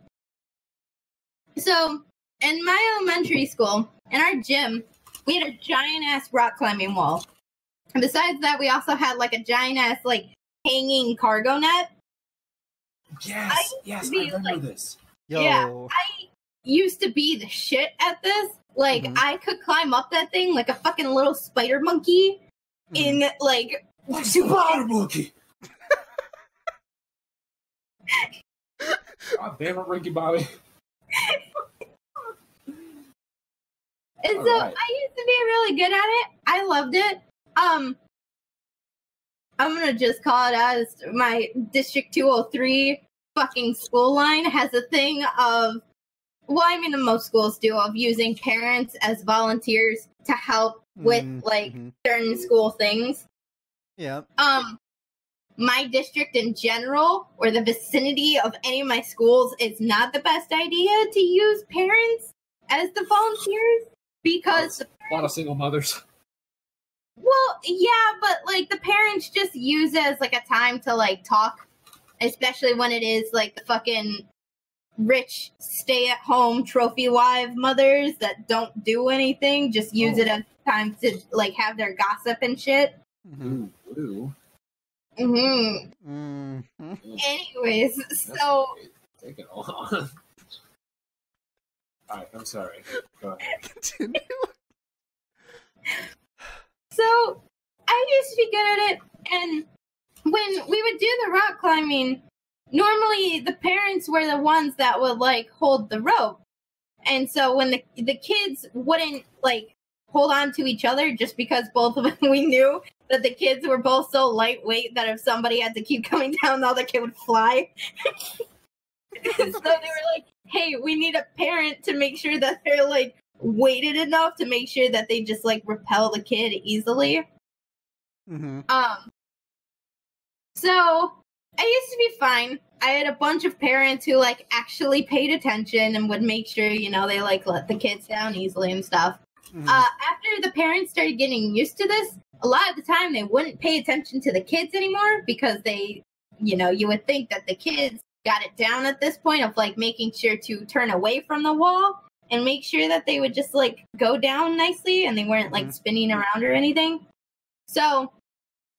so in my elementary school, in our gym, we had a giant ass rock climbing wall. And besides that, we also had like a giant ass like hanging cargo net. Yes, yes, be I remember like- this. Yo, Yeah, I used to be the shit at this. Like Mhm. I could climb up that thing like a fucking little spider monkey in like *laughs* Spider monkey. *laughs* God damn it, Ricky Bobby. And All so right. I used to be really good at it. I loved it. Um I'm gonna just call it as my District 203 fucking school line has a thing of well, I mean most schools do of using parents as volunteers to help with Mhm, like certain school things. yeah, Um my district in general or the vicinity of any of my schools is not the best idea to use parents as the volunteers because A lot of single mothers. *laughs* well yeah but like the parents just use it as like a time to like talk especially when it is like the fucking rich stay at home trophy wife mothers that don't do anything just use Oh. it as time to like have their gossip and shit Mm-hmm. Ooh, ooh. hmm mhm. anyways That's so. Take it all on. *laughs* Alright, I'm sorry. Go ahead. *laughs* Continue. *laughs* So I used to be good at it, and when we would do the rock climbing, normally the parents were the ones that would like hold the rope, and so when the the kids wouldn't like hold on to each other just because both of *laughs* them we knew that the kids were both so lightweight that if somebody had to keep coming down, the other kid would fly. *laughs* so they were like, "Hey, we need a parent to make sure that they're like weighted enough to make sure that they just like repel the kid easily." Mm-hmm. Um, so I used to be fine. I had a bunch of parents who like actually paid attention and would make sure, you know, they like let the kids down easily and stuff. Mm-hmm. Uh, after the parents started getting used to this, a lot of the time they wouldn't pay attention to the kids anymore because they, you know, you would think that the kids got it down at this point of like making sure to turn away from the wall and make sure that they would just like go down nicely and they weren't like Mhm. spinning around or anything. So,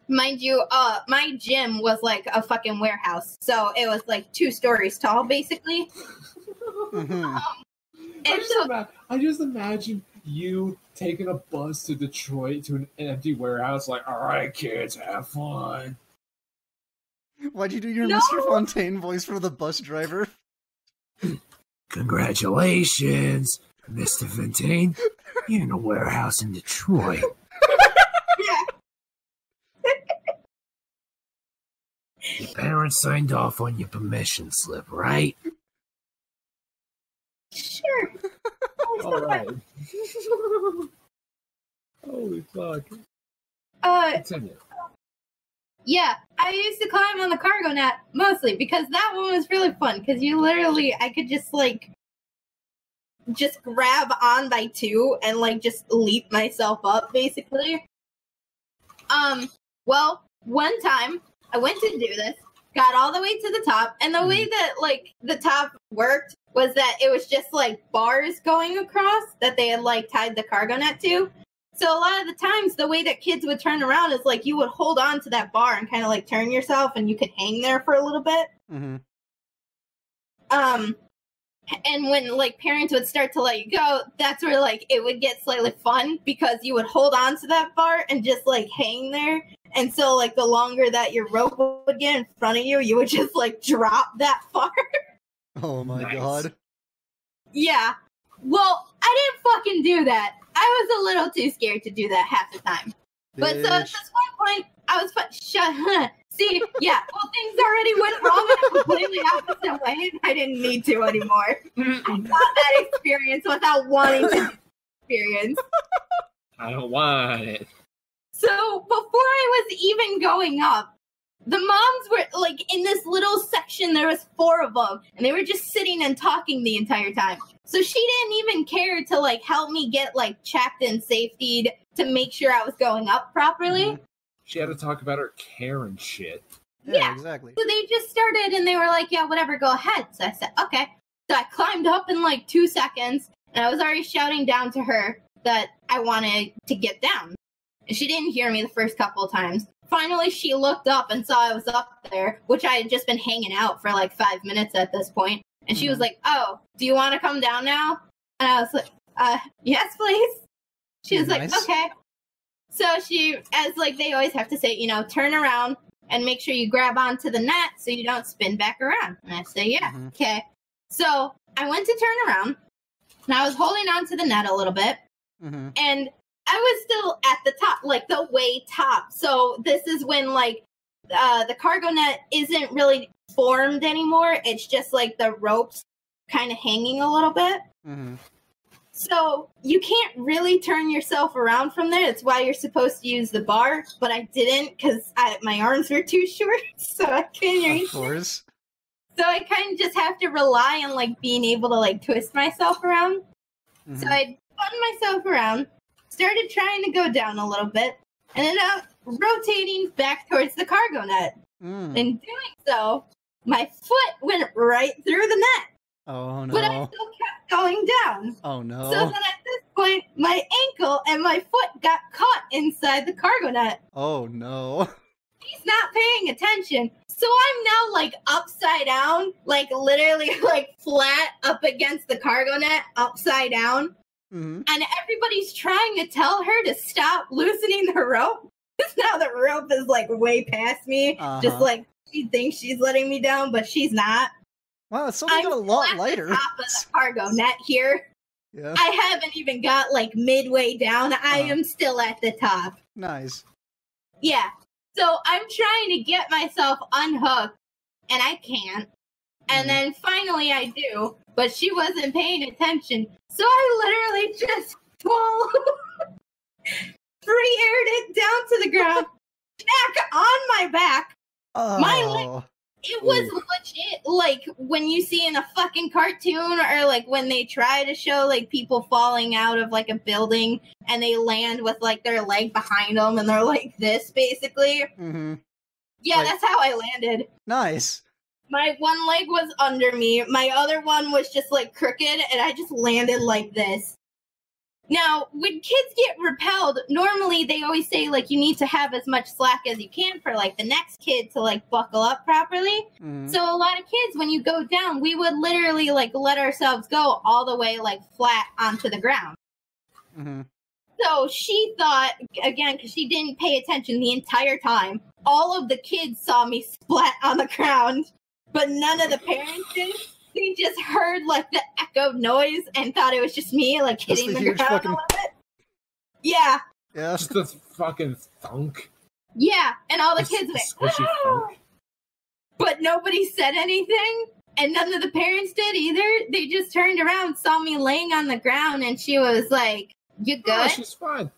mind you, uh, my gym was like a fucking warehouse. So it was like two stories tall, basically. Mhm. I And just, so ima- I just imagine you taking a bus to Detroit to an empty warehouse, like, all right, kids, have fun. Why'd you do your No! Mr. Fontaine voice for the bus driver? Congratulations, Mr. Fontaine. You're in a warehouse in Detroit. Your parents signed off on your permission slip, right? sure. All right. Holy fuck. Uh, Continue. Yeah, I used to climb on the cargo net mostly because that one was really fun because you literally I could just like just grab on by two and like just leap myself up basically. Um, well, one time I went to do this, got all the way to the top, and the way that like the top worked was that it was just like bars going across that they had like tied the cargo net to. So a lot of the times, the way that kids would turn around is like you would hold on to that bar and kind of like turn yourself, and you could hang there for a little bit. Mm-hmm. Um, and when like parents would start to let you go, that's where like it would get slightly fun because you would hold on to that bar and just like hang there. And so like the longer that your rope would get in front of you, you would just like drop that *laughs* far. Oh my Nice. god. yeah. Well, I didn't fucking do that. I was a little too scared to do that half the time. But so at this one point, I was fu- shut. See, yeah, well, things already went wrong in a completely opposite way. and I didn't need to anymore. I got that experience without wanting to experience. I don't want it. So before I was even going up, the moms were like in this little section. There was four of them, and they were just sitting and talking the entire time. So she didn't even care to like help me get like checked and safetied to make sure I was going up properly. Mhm. She had to talk about her care and shit. Yeah, yeah. exactly. So they just started and they were like, yeah, whatever, go ahead. So I said, okay. So I climbed up in like two seconds and I was already shouting down to her that I wanted to get down. And she didn't hear me the first couple of times. Finally, she looked up and saw I was up there, which I had just been hanging out for like five minutes at this point. And she was Mhm. like, oh, do you want to come down now? And I was like, uh, yes, please. She was Nice. like, okay. So she, as like they always have to say, you know, turn around and make sure you grab onto the net so you don't spin back around. And I say, yeah, Mhm. okay. So I went to turn around and I was holding onto the net a little bit Mm-hmm. and I was still at the top, like the way top. So this is when like uh, the cargo net isn't really formed anymore. It's just like the ropes kind of hanging a little bit. Mm-hmm. So you can't really turn yourself around from there. That's why you're supposed to use the bar, but I didn't because my arms were too short, *laughs* so I couldn't Of reach. course. So I kind of just have to rely on like being able to like twist myself around. So Mhm. I spun myself around, started trying to go down a little bit, and ended up rotating back towards the cargo net. Mm. In doing so, my foot went right through the net, Oh no. but I still kept going down. Oh no. So then at this point, my ankle and my foot got caught inside the cargo net. Oh no. He's not paying attention. So I'm now like upside down, like literally *laughs* like flat up against the cargo net, upside down. Mm-hmm. And everybody's trying to tell her to stop loosening the rope. Because *laughs* now the rope is like way past me. Just Uh-huh. like she thinks she's letting me down, but she's not. Wow, it's suddenly I'm got a lot lighter. Top of the cargo net here. Yeah. I haven't even got like midway down. I Uh-huh. am still at the top. Nice. Yeah. So I'm trying to get myself unhooked and I can't. And Mhm. then finally I do, but she wasn't paying attention. So I literally just *laughs* whoa, free aired it down to the ground. *laughs* snack on my back. Oh, My It was legit like when you see in a fucking cartoon or like when they try to show like people falling out of like a building and they land with like their leg behind them and they're like this basically. hmm Yeah, Like- that's how I landed. nice. My one leg was under me, my other one was just like crooked, and I just landed like this. Now, when kids get repelled, normally they always say like you need to have as much slack as you can for like the next kid to like buckle up properly. Mhm. So a lot of kids, when you go down, we would literally like let ourselves go all the way like flat onto the ground. Mhm. So she thought again because she didn't pay attention the entire time. All of the kids saw me *laughs* splat on the ground, but none of the parents did. They just heard like the echo noise and thought it was just me like Just hitting the the, huge ground fucking- a little bit. Yeah, Yeah. Just this fucking thunk. yeah, and all the This- kids this went. squishy "Ah!" but nobody said anything and none of the parents did either they just turned around saw me laying on the ground and she was like you Oh, good she's fine.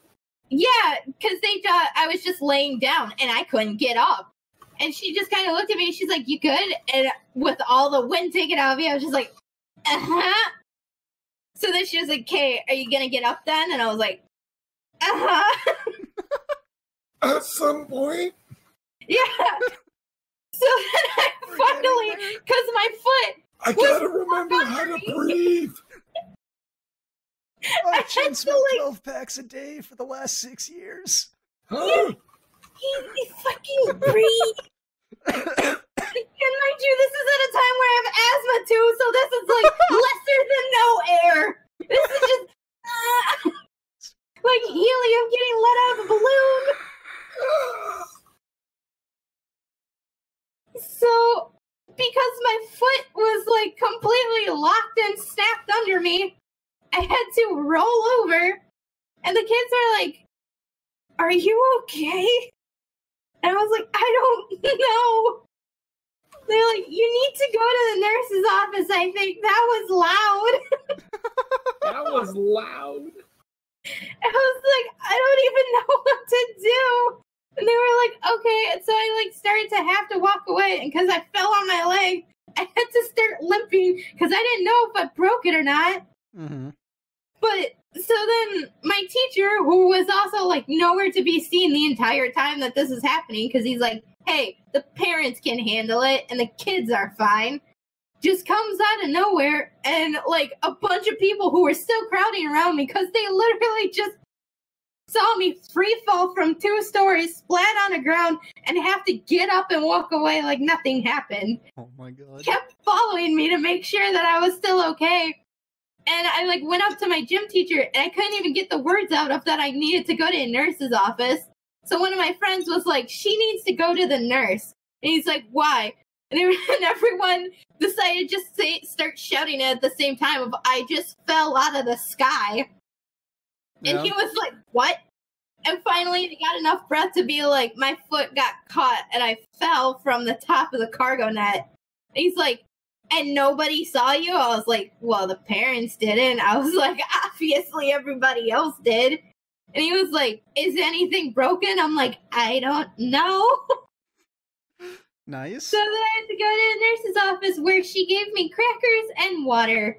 yeah because they thought i was just laying down and i couldn't get up and she just kind of looked at me and she's like you good? And with all the wind taken out of me i was just like uh-huh. So then she was like okay are you gonna get up then? And i was like uh-huh. *laughs* At some point, yeah. So then i finally because my foot I gotta remember how to breathe. *laughs* I I've had been to, smoked like- 12 packs a day for the last six years. Huh? he, he fucking breathe And mind you, this is at a time where I have asthma too, so this is like *laughs* lesser than no air. This is just uh, *laughs* like helium getting let out of a balloon. So, because my foot was like completely locked and snapped under me, I had to roll over, and the kids were like, Are you okay? And I was like, I don't *laughs* know. They're like, You need to go to the nurse's office, I think. That was loud. *laughs* That was loud. I was like, I don't even *laughs* know what to do. And they were like, okay. And so I like started to have to walk away. And because I fell on my leg, I had to start limping because I didn't know if I broke it or not. hmm But so then my teacher, who was also like nowhere to be seen the entire time that this is happening, because he's like, hey, the parents can handle it and the kids are fine, just comes out of nowhere and like a bunch of people who were still crowding around me because they literally just saw me free fall from two stories, splat on the ground, and have to get up and walk away like nothing happened Oh my god. kept following me to make sure that I was still okay. And I like went up to my gym teacher and I couldn't even get the words out of that I needed to go to a nurse's office. So one of my friends was like, she needs to go to the nurse. And he's like, why? And, *laughs* everyone decided to just say, start shouting it at the same time of I just fell out of the sky. And he was like, what? And finally, he got enough breath to be like, my foot got caught and I fell from the top of the cargo net. And he's like, and nobody saw you? I was like, well, the parents didn't. I was *laughs* like, obviously everybody else did. And he was like, is anything broken? I'm like, I don't know. *laughs* Nice. So then I had to go to the nurse's office where she gave me crackers and water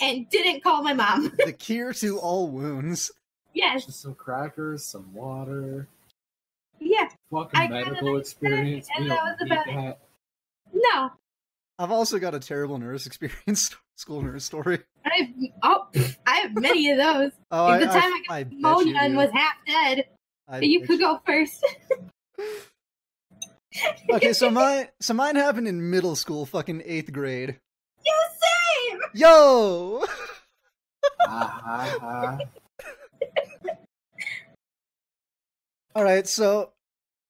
and didn't call my mom. *laughs* the cure to all wounds. yes, Just some crackers, some water. yeah, Fucking I medical experience. and that was need about it. that. no. I've also got a terrible nurse experience, *laughs* school nurse story. I have, oh, I have many of those. Oh, At the I, time I, I I got bet you pneumonia and was half dead. I you bet could go first. *laughs* Okay, so my *laughs* so mine happened in middle school, fucking eighth grade. you same. Yo. Ah. All right, so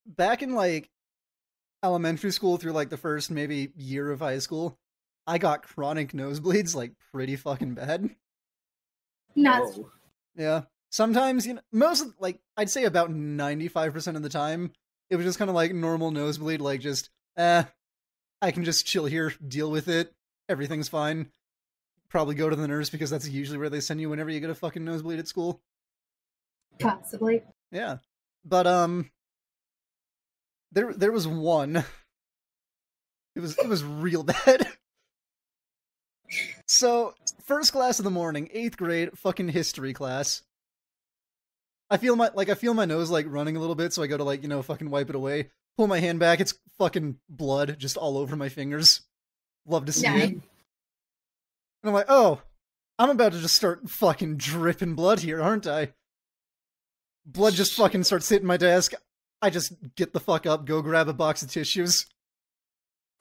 back in like elementary school through like the first maybe year of high school, I got chronic nosebleeds like pretty fucking bad. Nuts. Whoa. Yeah. Sometimes, you know, most of, like I'd say about 95% of the time, it was just kind of like normal nosebleed like just eh I can just chill here, deal with it. Everything's fine. Probably go to the nurse because that's usually where they send you whenever you get a fucking nosebleed at school. Possibly. Yeah. But um there there was one. It was it was real *laughs* bad. So first class of the morning, eighth grade, fucking history class. I feel my like I feel my nose like running a little bit, so I go to like you know fucking wipe it away. Pull my hand back, it's fucking blood just all over my fingers. Love to see Yeah. it. And I'm like, oh, I'm about to just start fucking dripping blood here, aren't I? Blood just fucking starts hitting my desk. I just get the fuck up, go grab a box of tissues.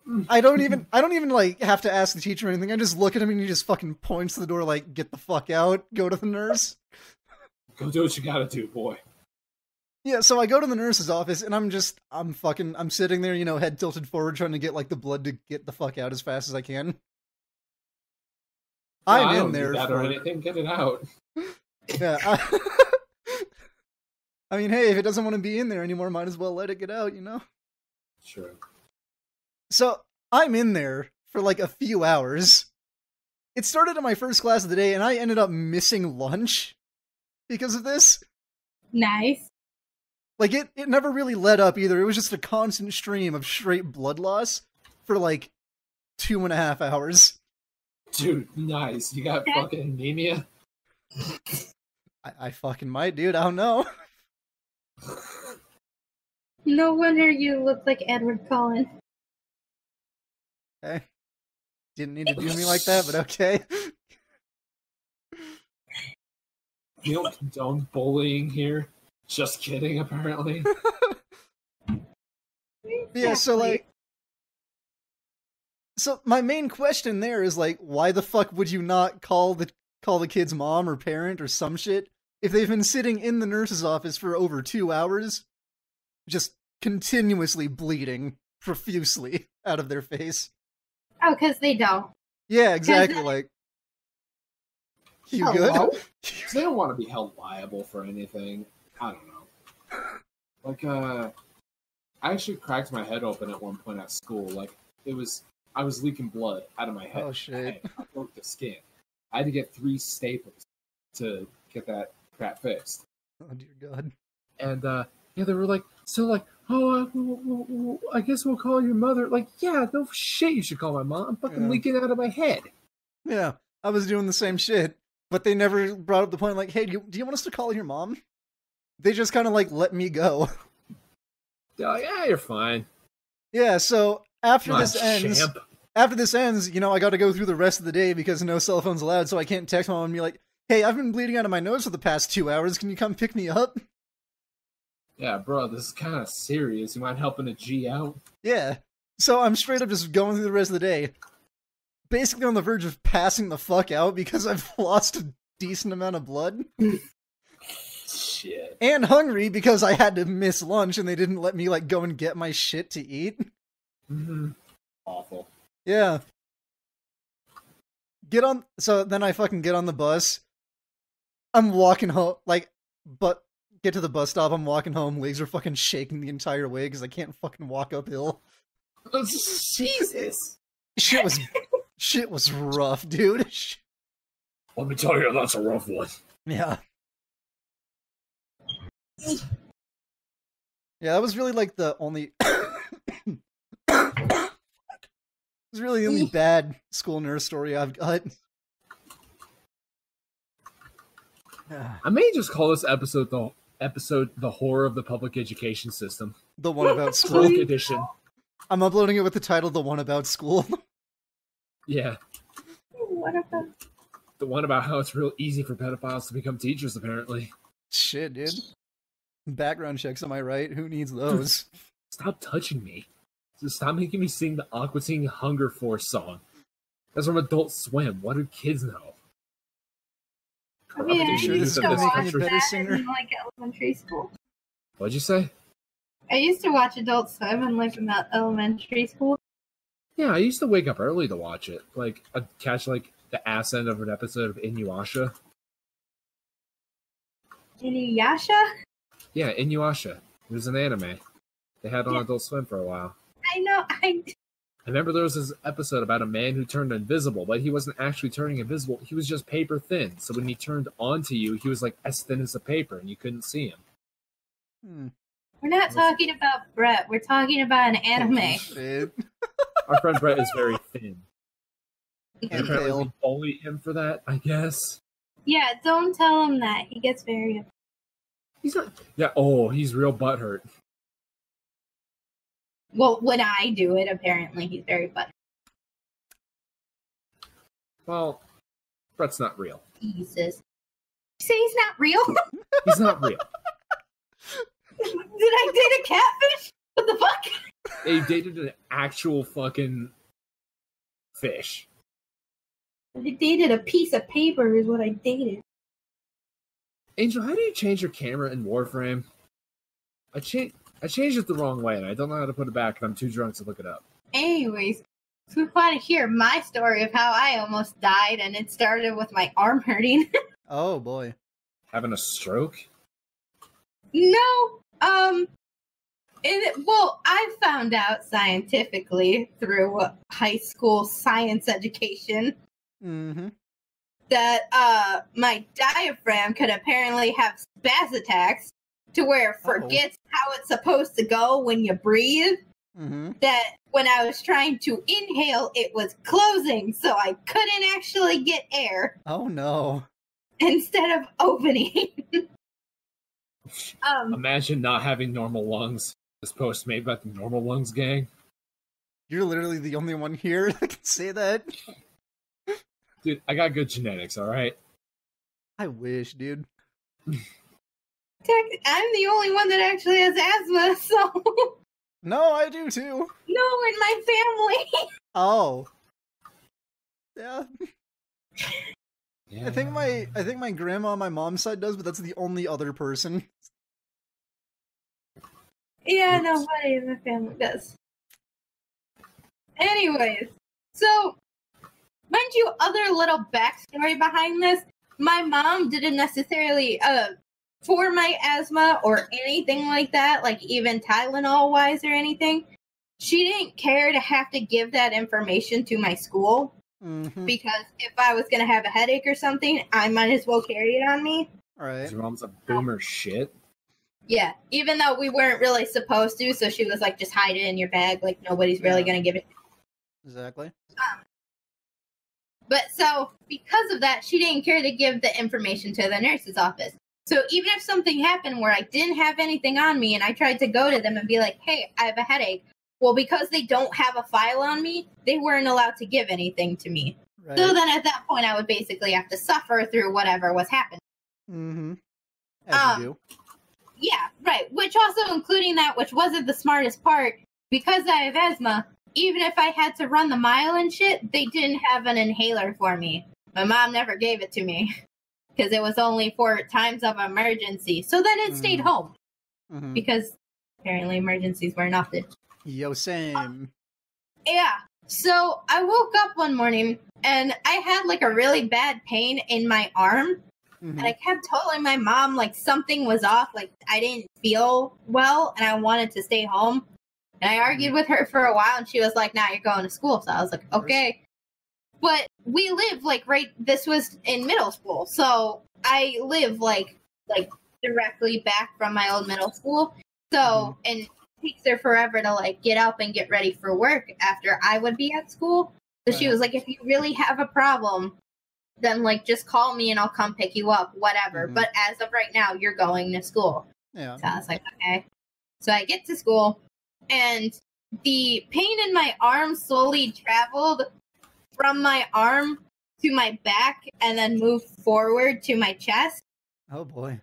Mm. I don't even I don't even like have to ask the teacher or anything. I just look at him and he just fucking points to the door like, get the fuck out, go to the nurse. Go do what you gotta do, boy. Yeah, so I go to the nurse's office and I'm just I'm fucking I'm sitting there, you know, head tilted forward trying to get like the blood to get the fuck out as fast as I can. I'm I in there for or anything. Get it out. *laughs* Yeah. I, I mean, hey, if it doesn't want to be in there anymore, might as well let it get out, you know? Sure. So I'm in there for like a few hours. It started in my first class of the day, and I ended up missing lunch because of this. Nice. Like it, it never really let up either. It was just a constant stream of straight blood loss for like two and a half hours. Dude, nice. You got fucking anemia? I, I fucking might, dude. I don't know. *laughs* No wonder you look like Edward Cullen. Hey, Didn't need to do me like that, but okay. You don't condone bullying here. Just kidding, apparently. *laughs* Yeah, so like So my main question there is like why the fuck would you not call the call the kid's mom or parent or some shit if they've been sitting in the nurse's office for over 2 hours just continuously bleeding profusely *laughs* out of their face. Oh, because they don't. Yeah, *laughs* exactly that- like You Hello? good? *laughs* they don't want to be held liable for anything. I don't know. Like, uh, I actually cracked my head open at one point at school. Like, it was, I was leaking blood out of my head. Oh shit. I, I broke the skin. I had to get three staples to get that crap fixed. Oh dear god. And, uh, yeah, they were like, so like, oh, I, w- I guess we'll call your mother. Like, yeah, no shit, you should call my mom. I'm fucking Yeah. leaking out of my head. Yeah, I was doing the same shit, but they never brought up the point like, "Hey, do you, do you want us to call your mom?" They just kind of like let me go. Like, yeah, you're fine. Yeah, so after on, this ends, champ. after this ends, you know, I got to go through the rest of the day because no cell phones allowed, so I can't text mom and be like, "Hey, I've been bleeding out of my nose for the past two hours. Can you come pick me up?" Yeah, bro, this is kind of serious. You mind helping a G out? Yeah. So I'm straight up just going through the rest of the day, basically on the verge of passing the fuck out because I've *laughs* lost a decent amount of blood. Shit. and hungry because I had to miss lunch and they didn't let me like go and get my shit to eat. Mm hmm Awful. Yeah. Get on so then I fucking get on the bus. I'm walking home like but get to the bus stop, I'm walking home, legs are fucking shaking the entire way because I can't fucking walk uphill. *laughs* Jesus. Shit was shit was rough, dude. *laughs* Let me tell you, that's a rough one. Yeah. Yeah, that was really like the only. *coughs* *coughs* it was really the only *laughs* bad school nurse story I've got. Ah, I may just call this episode the episode the horror of the public education system. the one about School school. edition. I'm uploading it with the title "The One About School." Yeah. What about The one about how it's real easy for pedophiles to become teachers, apparently. Shit, dude. Background checks, am I right? Who needs those? *laughs* Stop touching me. Just stop making me sing the Aqua Teen Hunger Force song. That's from Adult Swim. What do kids know? I mean, I sure used to gonna this make me a watch that singer. in like elementary school. What'd you say? I used to watch Adult Swim in like in that elementary school. Yeah, I used to wake up early to watch it. Like, I'd catch like the ass end of an episode of Inuyasha. Inuyasha? Yeah, Inuyasha. It was an anime. They had on Yeah. Adult Swim for a while. I know. I I remember there was this episode about a man who turned invisible, but he wasn't actually turning invisible. He was just paper thin. So when he turned onto you, he was like as thin as a paper, and you couldn't see him. Hmm. We're not talking about Brett. We're talking about an anime. *laughs* Our friend Brett is very thin. And And apparently we bully him for that, I guess. Yeah, don't tell him that. He gets very. He's not. Yeah. Oh, he's real butthurt. Well, when I do it, apparently he's very but Well, Brett's not real. Jesus. You say he's not real? *laughs* He's not real. Did I date a catfish? What the fuck? they dated an actual fucking fish. I dated a piece of paper, is what I dated. Angel, how do you change your camera in Warframe? I changed. I changed it the wrong way, and I don't know how to put it back, and I'm too drunk to look it up. Anyways, if you want to hear my story of how I almost died, and it started with my arm *laughs* hurting. Oh boy. Having a stroke? no, um, it, well, I found out scientifically through high school science education Mm-hmm. that uh my diaphragm could apparently have spaz attacks to where it Uh-oh. forgets how it's supposed to go when you breathe. Mm-hmm. That when I was trying to inhale, it was closing, so I couldn't actually get air Oh no. instead of opening. *laughs* um, Imagine not having normal lungs. This post made by the Normal Lungs gang. You're literally the only one here *laughs* that can say that. Dude, I got good genetics, alright? I wish, dude. *laughs* tech- I'm the only one that actually has asthma, *laughs* so No, I do too. no in my family. *laughs* Oh. Yeah. Yeah. I think my I think my grandma on my mom's side does, but that's the only other person. Yeah, Oops. nobody in the family does. Anyways, so mind you, other little backstory behind this. My mom didn't necessarily uh for my asthma or anything like that, like even Tylenol wise or anything. She didn't care to have to give that information to my school Mm-hmm. because if I was gonna have a headache or something, I might as well carry it on me. Alright. Your mom's a boomer shit. Yeah, even though we weren't really supposed to, so she was like, just hide it in your bag, like nobody's really Yeah. gonna give it. Exactly. But so because of that, she didn't care to give the information to the nurse's office. So even if something happened where I didn't have anything on me and I tried to go to them and be like, hey, I have a headache. Well, because they don't have a file on me, they weren't allowed to give anything to me. Right. So then at that point, I would basically have to suffer through whatever was happening. mm-hmm. Um. Yeah, right. Which also including that, which wasn't the smartest part, because I have asthma. Even if I had to run the mile and shit, they didn't have an inhaler for me. My mom never gave it to me *laughs* because it was only for times of emergency. So then it stayed Mm. home Mm-hmm. because apparently emergencies weren't often. Yo, same. Yeah. So I woke up one morning and I had like a really bad pain in my arm Mhm. and I kept telling my mom like something was off, like I didn't feel well and I wanted to stay home. And I argued with her for a while and she was like, "Now nah, you're going to school." So I was like, "Okay." But we live like right this was in middle school. So I live like like directly back from my old middle school. So and it takes her forever to like get up and get ready for work after I would be at school. So she was like, if you really have a problem, then like just call me and I'll come pick you up, whatever. Mhm. But as of right now, you're going to school. Yeah. So I was like, okay. So I get to school and the pain in my arm slowly traveled from my arm to my back and then moved forward to my chest. Oh boy.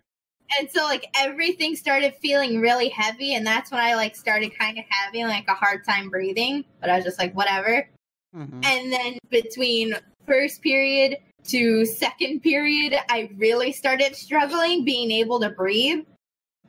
And so like everything started feeling really heavy and that's when I like started kind of having like a hard time breathing, but I was just like whatever. Mm-hmm. And then between first period to second period, I really started struggling being able to breathe.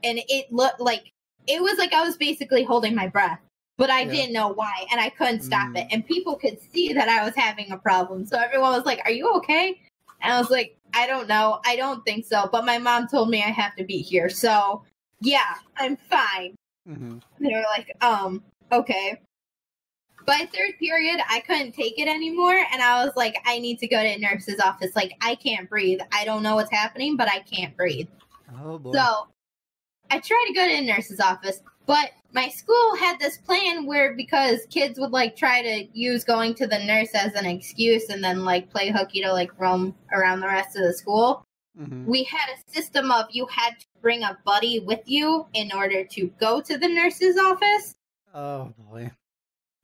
And it looked like it was like I was basically holding my breath, but I Yeah. didn't know why and I couldn't stop Mm. it. And people could see that I was having a problem. So everyone was like, Are you okay? And I was like, I don't know. I don't think so. But my mom told me I have to be here. So yeah, I'm fine. Mm-hmm. They were like, um, okay. By third period, I couldn't take it anymore, and I was like, I need to go to a nurse's office. Like, I can't breathe. I don't know what's happening, but I can't breathe. Oh boy. So I tried to go to a nurse's office, but my school had this plan where because kids would like try to use going to the nurse as an excuse and then like play hooky to like roam around the rest of the school, Mhm. we had a system of you had to bring a buddy with you in order to go to the nurse's office. Oh boy.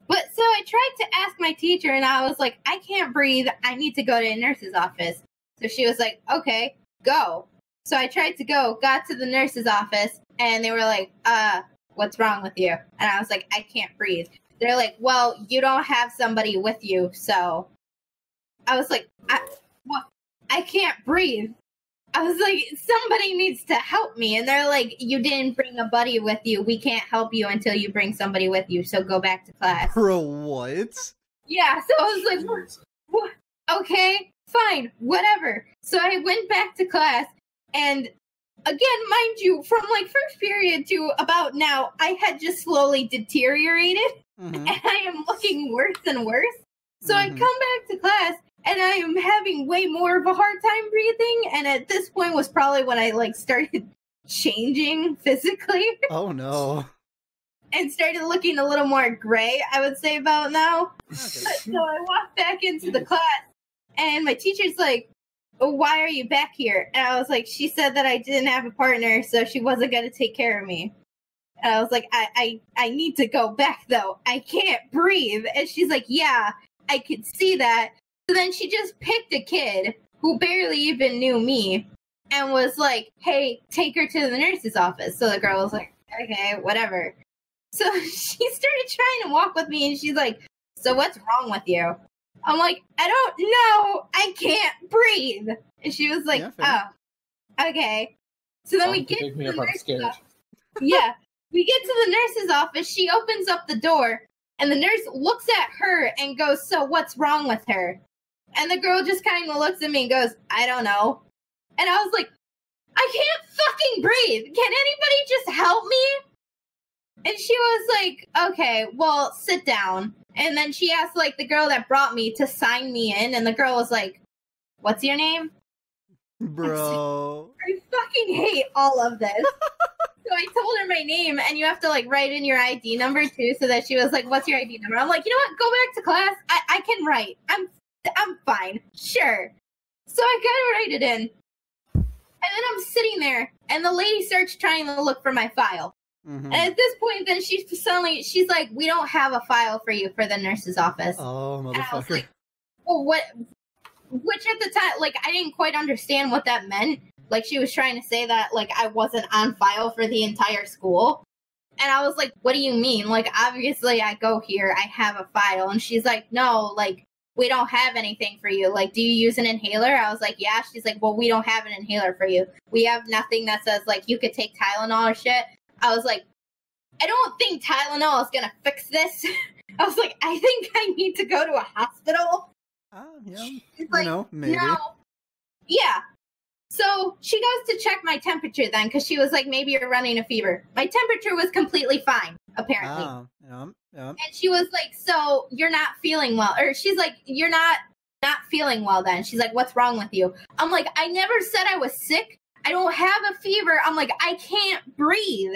But so I tried to ask my teacher, and I was like, I can't breathe. I need to go to a nurse's office. So she was like, okay, go. So I tried to go, got to the nurse's office, and they were like, uh, what's wrong with you? And I was like, I can't breathe. They're like, well, you don't have somebody with you. So I was like, I, what? I can't breathe. I was like, somebody needs to help me. And they're like, you didn't bring a buddy with you. We can't help you until you bring somebody with you. So go back to class. Bro, what? Yeah, so I was like, "What- what? okay, fine, whatever. So I went back to class, and again, mind you, from like first period to about now, I had just slowly deteriorated, Mhm. and I am looking worse and worse. So I Mhm. come back to class, and I am having way more of a hard time breathing. And at this point was probably when I like started *laughs* changing physically Oh no. and started looking a little more gray. I would say about now. Okay. So I walked back into the class, and my teacher's like, Oh, "Why are you back here?" And I was like, "She said that I didn't have a partner, so she wasn't going to take care of me." And I was like, I, "I I need to go back though. I can't breathe." And she's like, "Yeah, I could see that." So then she just picked a kid who barely even knew me, and was like, "Hey, take her to the nurse's office." So the girl was like, "Okay, whatever." So *laughs* she started trying to walk with me, and she's like, so what's wrong with you? I'm like, I don't know. I can't breathe. And she was like, Yeah, oh, okay. So then we get to me the up, I'm nurse's office. Yeah. We get to the nurse's office. She opens up the door and the nurse looks at her and goes, so what's wrong with her? And the girl just kind of looks at me and goes, I don't know. And I was like, I can't fucking breathe. Can anybody just help me? And she was like, okay, well, sit down. And then she asked like the girl that brought me to sign me in, and the girl was like, What's your name? Bro. *laughs* I fucking hate all of this. *laughs* so I told her my name, and you have to like write in your ID number too, so that she was like, What's your ID number? I'm like, you know what? Go back to class. I, I can write. I'm I'm fine. Sure. So I gotta write it in. And then I'm sitting there, and the lady starts trying to look for my file. Mhm. And at this point, then she's suddenly she's like, "We don't have a file for you for the nurse's office." Oh, and I was motherfucker. like, "Well, what?" Which at the time, like, I didn't quite understand what that meant. Like, she was trying to say that like I wasn't on file for the entire school, and I was like, "What do you mean? Like, obviously, I go here, I have a file." And she's like, "No, like." We don't have anything for you. Like, do you use an inhaler? I was like, yeah. She's like, well, we don't have an inhaler for you. We have nothing that says like you could take Tylenol or shit. I was like, I don't think Tylenol is gonna fix this. *laughs* I was like, I think I need to go to a hospital. Oh, yeah. She's like, know, maybe. no. Yeah. So she goes to check my temperature then because she was like, maybe you're running a fever. My temperature was completely fine, apparently. Oh, yeah, yeah. And she was like, so you're not feeling well. Or she's like, you're not not feeling well then. She's like, what's wrong with you? I'm like, I never said I was sick. I don't have a fever. I'm like, I can't breathe.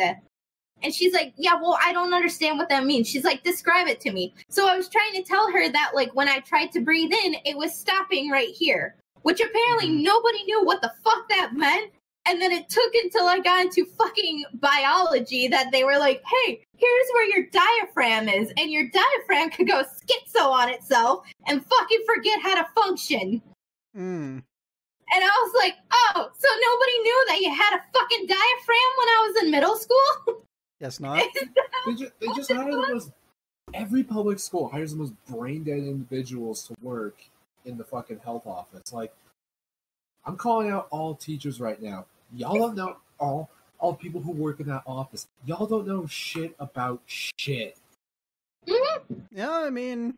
And she's like, Yeah, well, I don't understand what that means. She's like, Describe it to me. So I was trying to tell her that, like, when I tried to breathe in, it was stopping right here, which apparently Mhm. nobody knew what the fuck that meant. And then it took until I got into fucking biology that they were like, Hey, here's where your diaphragm is. And your diaphragm could go schizo on itself and fucking forget how to function. Mm. And I was like, Oh, so nobody knew that you had a fucking diaphragm when I was in middle school? Guess *laughs* not. They just, they just hire the most. Every public school hires the most brain dead individuals to work in the fucking health office. Like, I'm calling out all teachers right now. Y'all don't know all all people who work in that office. Y'all don't know shit about shit. Mm-hmm. Yeah, I mean,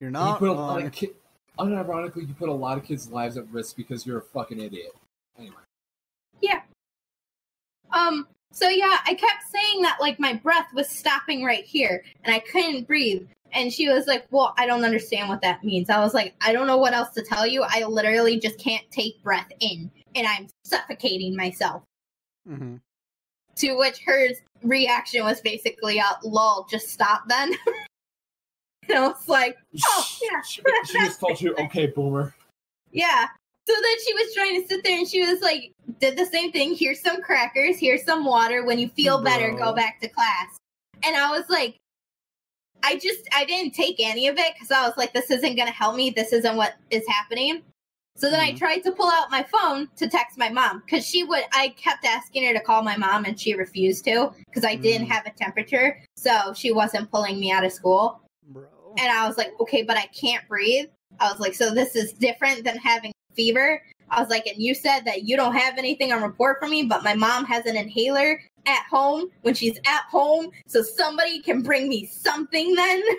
you're not you put a lot of ki- unironically, you put a lot of kids' lives at risk because you're a fucking idiot. Anyway, Yeah. Um, so yeah, I kept saying that like my breath was stopping right here and I couldn't breathe. And she was like, Well, I don't understand what that means. I was like, I don't know what else to tell you. I literally just can't take breath in and I'm suffocating myself. hmm To which her reaction was basically, uh, "Lol, just stop then." *laughs* *laughs* and I was like, "Oh yeah, She, she just *laughs* told you, okay, boomer. yeah." So then she was trying to sit there and she was like, did the same thing. Here's some crackers. Here's some water. When you feel better, Bro. go back to class. And I was like, I just, I didn't take any of it because I was like, this isn't going to help me. This isn't what is happening. So then I Mhm. tried to pull out my phone to text my mom because she would, I kept asking her to call my mom and she refused to because I didn't Mm. have a temperature. So she wasn't pulling me out of school. Bro. And I was like, okay, but I can't breathe. I was like, so this is different than having fever. I was like, and you said that you don't have anything on report for me, but my mom has an inhaler at home when she's at home, so somebody can bring me something then. *laughs*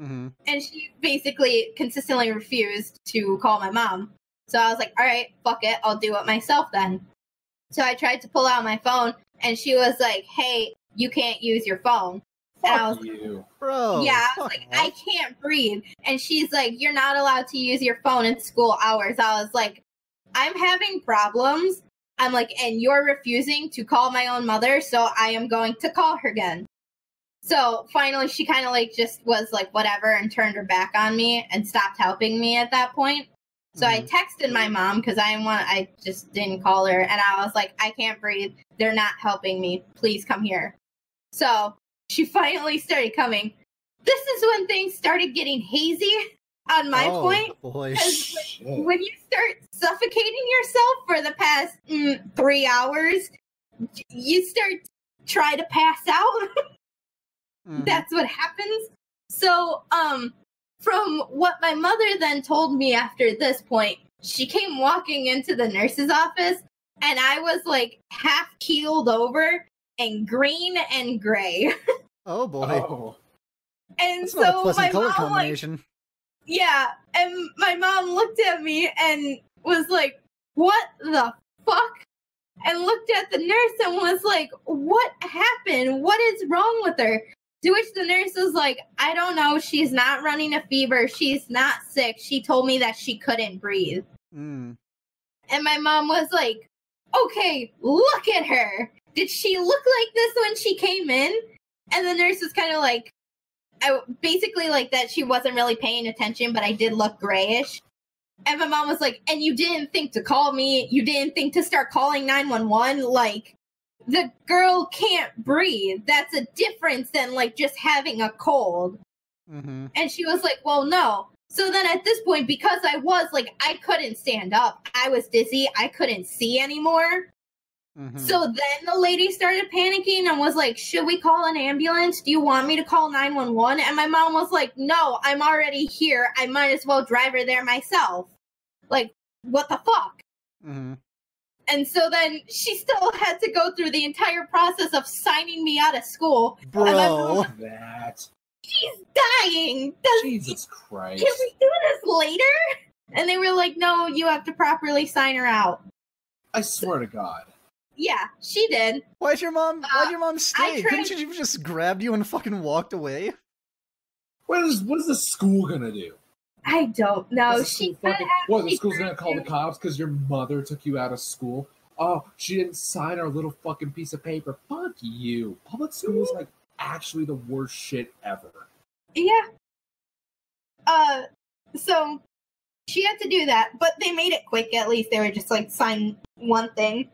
Mm-hmm. and she basically consistently refused to call my mom. So I was like, all right, fuck it, I'll do it myself then. So I tried to pull out my phone, and she was like, hey, you can't use your phone. And I was Fuck you. Bro. yeah, I was like, off. I can't breathe. And she's like, You're not allowed to use your phone in school hours. I was like, I'm having problems. I'm like, and you're refusing to call my own mother, so I am going to call her again. So finally, she kind of like just was like, whatever, and turned her back on me and stopped helping me at that point. So I mm-hmm. texted my mom because I want, I just didn't call her, and I was like, I can't breathe. They're not helping me. Please come here. So *laughs* she finally started coming. This is when things started getting hazy on my oh, point. Boy. *laughs* When you start suffocating yourself for the past mm, three hours, you start try to pass out. *laughs* Mhm. That's what happens. So, um, from what my mother then told me after this point, she came walking into the nurse's office, and I was like half keeled over and green and gray. Oh boy. Oh. *laughs* And That's so not a pleasant my color mom, like, yeah, and my mom looked at me and was like, "What the fuck?" And looked at the nurse and was like, "What happened? What is wrong with her?" To which the nurse was like, "I don't know. She's not running a fever. She's not sick. She told me that she couldn't breathe." Mm. And my mom was like, "Okay, look at her. Did she look like this when she came in?" And the nurse was kind of like, I basically like that she wasn't really paying attention, but I did look grayish. And my mom was like, "And you didn't think to call me? You didn't think to start calling nine one one? Like, the girl can't breathe. That's a difference than like just having a cold." hmm And she was like, Well, no. So then at this point, because I was like, I couldn't stand up, I was dizzy, I couldn't see anymore. Hmm So then the lady started panicking and was like, Should we call an ambulance? Do you want me to call 911? And my mom was like, No, I'm already here. I might as well drive her there myself. Like, what the fuck? Mm-hmm. And so then she still *laughs* had to go through the entire process of signing me out of school. Bro. That. She's dying. Does Jesus Christ. can we do this later? And they were like, no, you have to properly sign her out. I swear to God. Yeah, she did. Why'd your mom? Why'd Uh, your mom stay? tried- Couldn't she just grabbed you and fucking walked away? What is what is the school gonna do? I don't know. The She fucking- what the school's gonna tried call the cops because your mother took you out of school? Oh, she didn't sign our little fucking piece of paper. Fuck you. Public school is like actually the worst shit ever. Yeah. Uh, so she had to do that, but they made it quick. At least they were just like sign one thing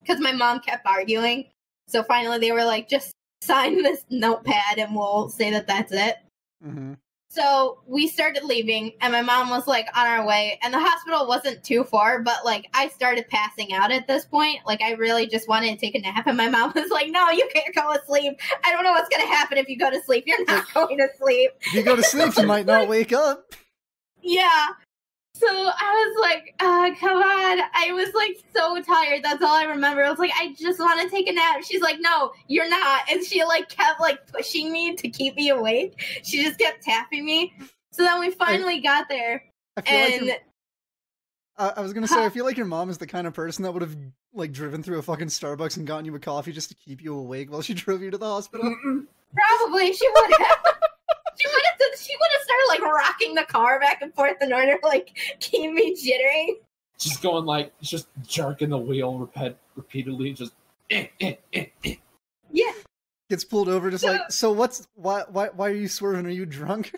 because my mom kept arguing. So finally, they were like, just sign this notepad, and we'll say that that's it. hmm So we started leaving, and my mom was like on our way, and the hospital wasn't too far, but like I started passing out at this point. Like I really just wanted to take a nap, and my mom *laughs* was like, "No, you can't go to sleep. I don't know what's gonna happen if you go to sleep. You're not *laughs* going to sleep." If you go to sleep, you might not *laughs* wake up. Yeah. So I was like, uh, come on. I was like so tired. That's all I remember. I was like, I just want to take a nap. She's like, no, you're not. And she like kept like pushing me to keep me awake. She just kept tapping me. So then we finally got there. I feel like And your, uh, I was gonna say, I feel like your mom is the kind of person that would have like driven through a fucking Starbucks and gotten you a coffee just to keep you awake while she *laughs* drove you to the hospital. probably she would have. *laughs* She would have. She would have started like rocking the car back and forth in order to like keep me jittering. Just going like just jerking the wheel repeat, repeatedly, just eh, eh, eh, eh. Yeah. Gets pulled over, just like, so what's why why why are you swerving? Are you drunk?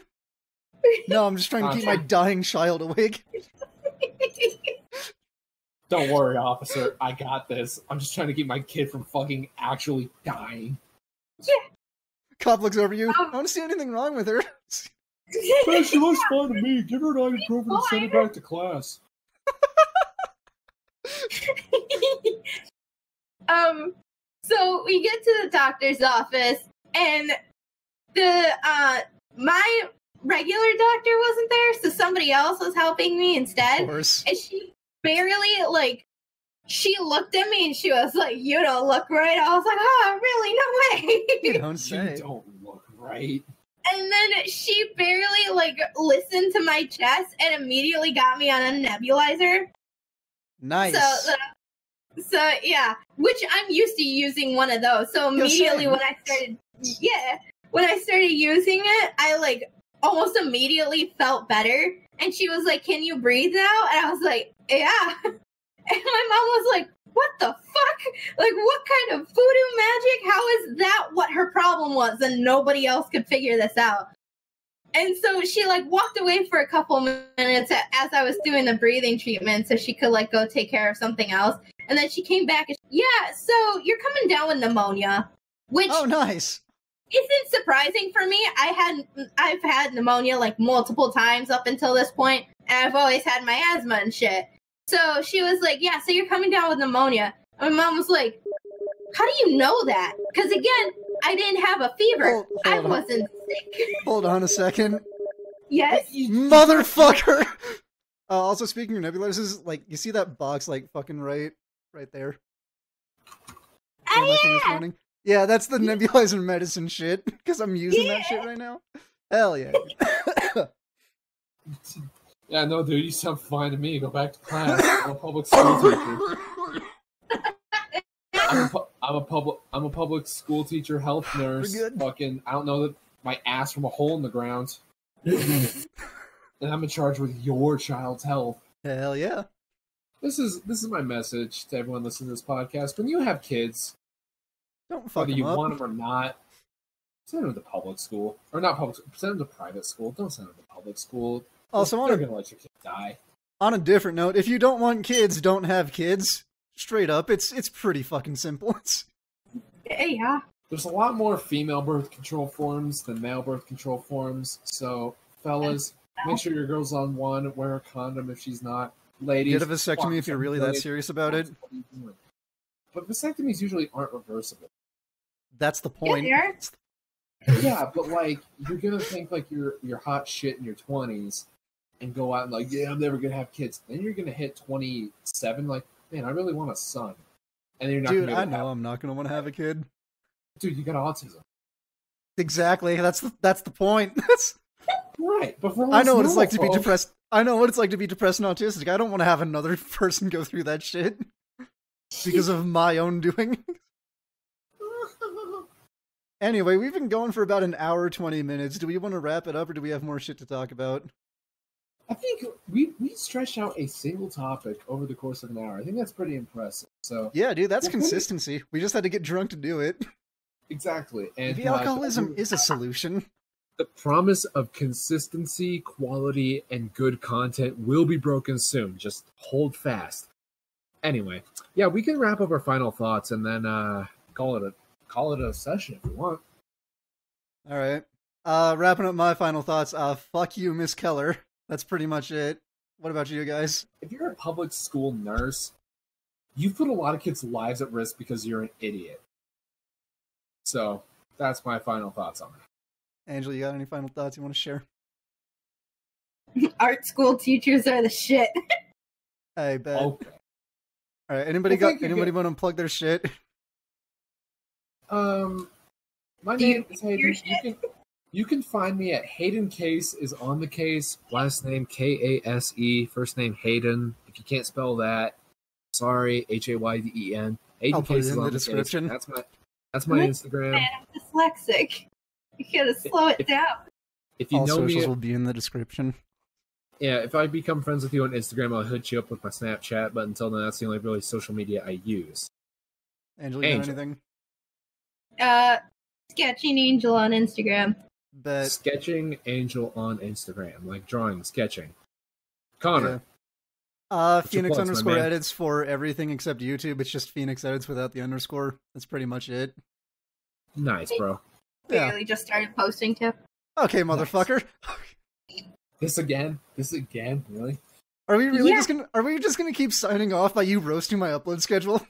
*laughs* no, I'm just trying to keep my dying child awake. Don't worry, officer. I got this. I'm just trying to keep my kid from fucking actually dying. Cop looks over you. Um, I don't see anything wrong with her. *laughs* Hey, she looks fine to me. Give her an ibuprofen and send her back to class. *laughs* um, so we get to the doctor's office, and the uh my regular doctor wasn't there, so somebody else was helping me Of instead. course. And she barely like she looked at me and she was like, "You don't look right." I was like, "Oh, really? No *laughs* You way." don't say. You don't look right. and then she barely like listened to my chest and immediately got me on a nebulizer. Nice. So, uh, so yeah, which I'm used to using one of those. So immediately when I started, yeah, when I started using it, I like almost immediately felt better. And she was like, "Can you breathe now?" And I was like, "Yeah." *laughs* And my mom was like, "What the fuck? Like, what kind of voodoo magic? How is that what her problem was?" And nobody else could figure this out. And so she like walked away for a couple minutes as I was doing the breathing treatment so she could like go take care of something else. And then she came back and yeah, so you're coming down with pneumonia, which oh, nice. isn't surprising for me. I had I've had pneumonia like multiple times up until this point, and I've always had my asthma and shit. So she was like, "Yeah, so you're coming down with pneumonia." And my mom was like, "How do you know that?" Because again, I didn't have a fever. Hold, I on. wasn't sick. Hold on a second. yes. Motherfucker! *laughs* Uh, also, speaking of nebulizers, like, you see that box, like, fucking right, right there? On this yeah. morning? Yeah, that's the nebulizer medicine shit, because I'm using that shit right now. Hell yeah. *laughs* *coughs* Yeah, no, dude, you sound fine to me. Go back to class. I'm a *laughs* public school teacher. I'm a, pu- I'm a public I'm a public school teacher, health nurse. Fucking, I don't know that my ass from a hole in the ground. *laughs* and I'm in charge with your child's health. Hell yeah. This is this is my message to everyone listening to this podcast. When you have kids, Don't fuck whether you up. want them or not, send them to public school or not public. Send them to private school. Don't send them to public school. Also, on they're a, gonna let your kid die. on a different note, if you don't want kids, don't have kids. Straight up, it's it's pretty fucking simple. *laughs* It's, Yeah. There's a lot more female birth control forms than male birth control forms. So, fellas, make sure your girl's on one. Wear a condom if she's not. Ladies, get a vasectomy if you're really that serious about it. What are you doing? But vasectomies usually aren't reversible. That's the point. they are. yeah, but like you're gonna think like you're you're hot shit in your twenties and go out and like, yeah, I'm never gonna have kids. Then you're gonna hit twenty seven, like, man, I really want a son. And you're not Dude, I know have- I'm not gonna want to have a kid. dude, you got autism. Exactly. That's the that's the point. *laughs* That's Right. But I know what it's like to be depressed. I know what it's like to be depressed and autistic. I don't want to have another *laughs* person go through that shit *laughs* because of my own doing. Anyway, we've been going for about an hour, 20 minutes. Do we want to wrap it up or do we have more shit to talk about? I think we we stretched out a single topic over the course of an hour. I think that's pretty impressive. So Yeah, dude, that's consistency. We just had to get drunk to do it. exactly, and Maybe uh, alcoholism is a solution. the promise of consistency, quality, and good content will be broken soon. Just hold fast. Anyway, yeah, we can wrap up our final thoughts and then uh, call it a call it a session if you want. All right. Uh, wrapping up my final thoughts. Uh, fuck you, Miss Keller. That's pretty much it. What about you guys? If you're a public school nurse, you've put a lot of kids' lives at risk because you're an idiot. So that's my final thoughts on it. Angela, you got any final thoughts you want to share? Art school teachers are the shit. *laughs* I bet. Okay. All right. Anybody Well, got anybody Ga- want to unplug their shit? Um, my Do name you is Hayden. You can you can find me at Hayden Kase is on the case. Last name K A S E. First name Hayden. If you can't spell that, sorry. H A Y D E N. Hayden I'll put Kase it is in on the case. That's my that's my What? Instagram. Man, I'm dyslexic. You gotta slow it If- down. If you All know socials me, will be in the description. yeah. If I become friends with you on Instagram, I'll hit you up with my Snapchat. But until then, that's the only really social media I use. Angel, you Angel. anything? Uh, sketching angel on Instagram. Bet. Sketching Angel on Instagram, like drawing, sketching. Connor, Uh, Phoenix plugs, my underscore edits for everything except YouTube. It's just Phoenix edits without the underscore. That's pretty much it. nice, bro. Yeah. Barely just started posting too. Okay, motherfucker. This again? This again? Really? Are we really Yeah. just gonna? Are we just gonna keep signing off by you roasting my upload schedule?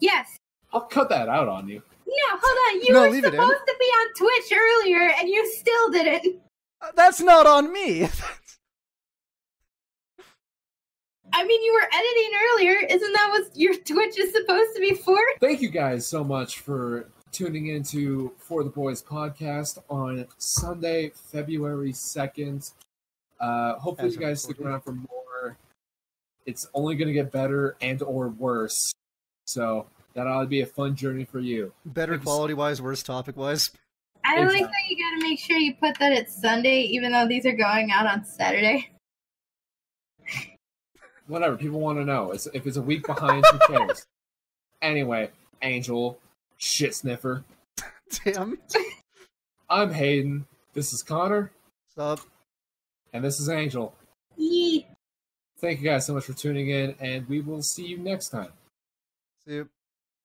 Yes. I'll cut that out on you. No, hold on. You No, were leave it supposed to be on Twitch earlier, and you still didn't. Uh, That's not on me. *laughs* I mean, you were editing earlier. Isn't that what your Twitch is supposed to be for? Thank you guys so much for tuning into For the Boys podcast on Sunday, February 2nd. Uh, hopefully As you guys stick around for more. It's only going to get better and or worse. So that ought to be a fun journey for you. Better Thanks. quality wise, worse topic wise. I like Exactly. that you got to make sure you put that it's Sunday, even though these are going out on Saturday. Whatever, people want to know. It's, if it's a week behind, who cares? *laughs* Anyway, Angel, shit sniffer. Damn. I'm Hayden. This is Connor. Sup? And this is Angel. Yee. Thank you guys so much for tuning in, and we will see you next time. See you.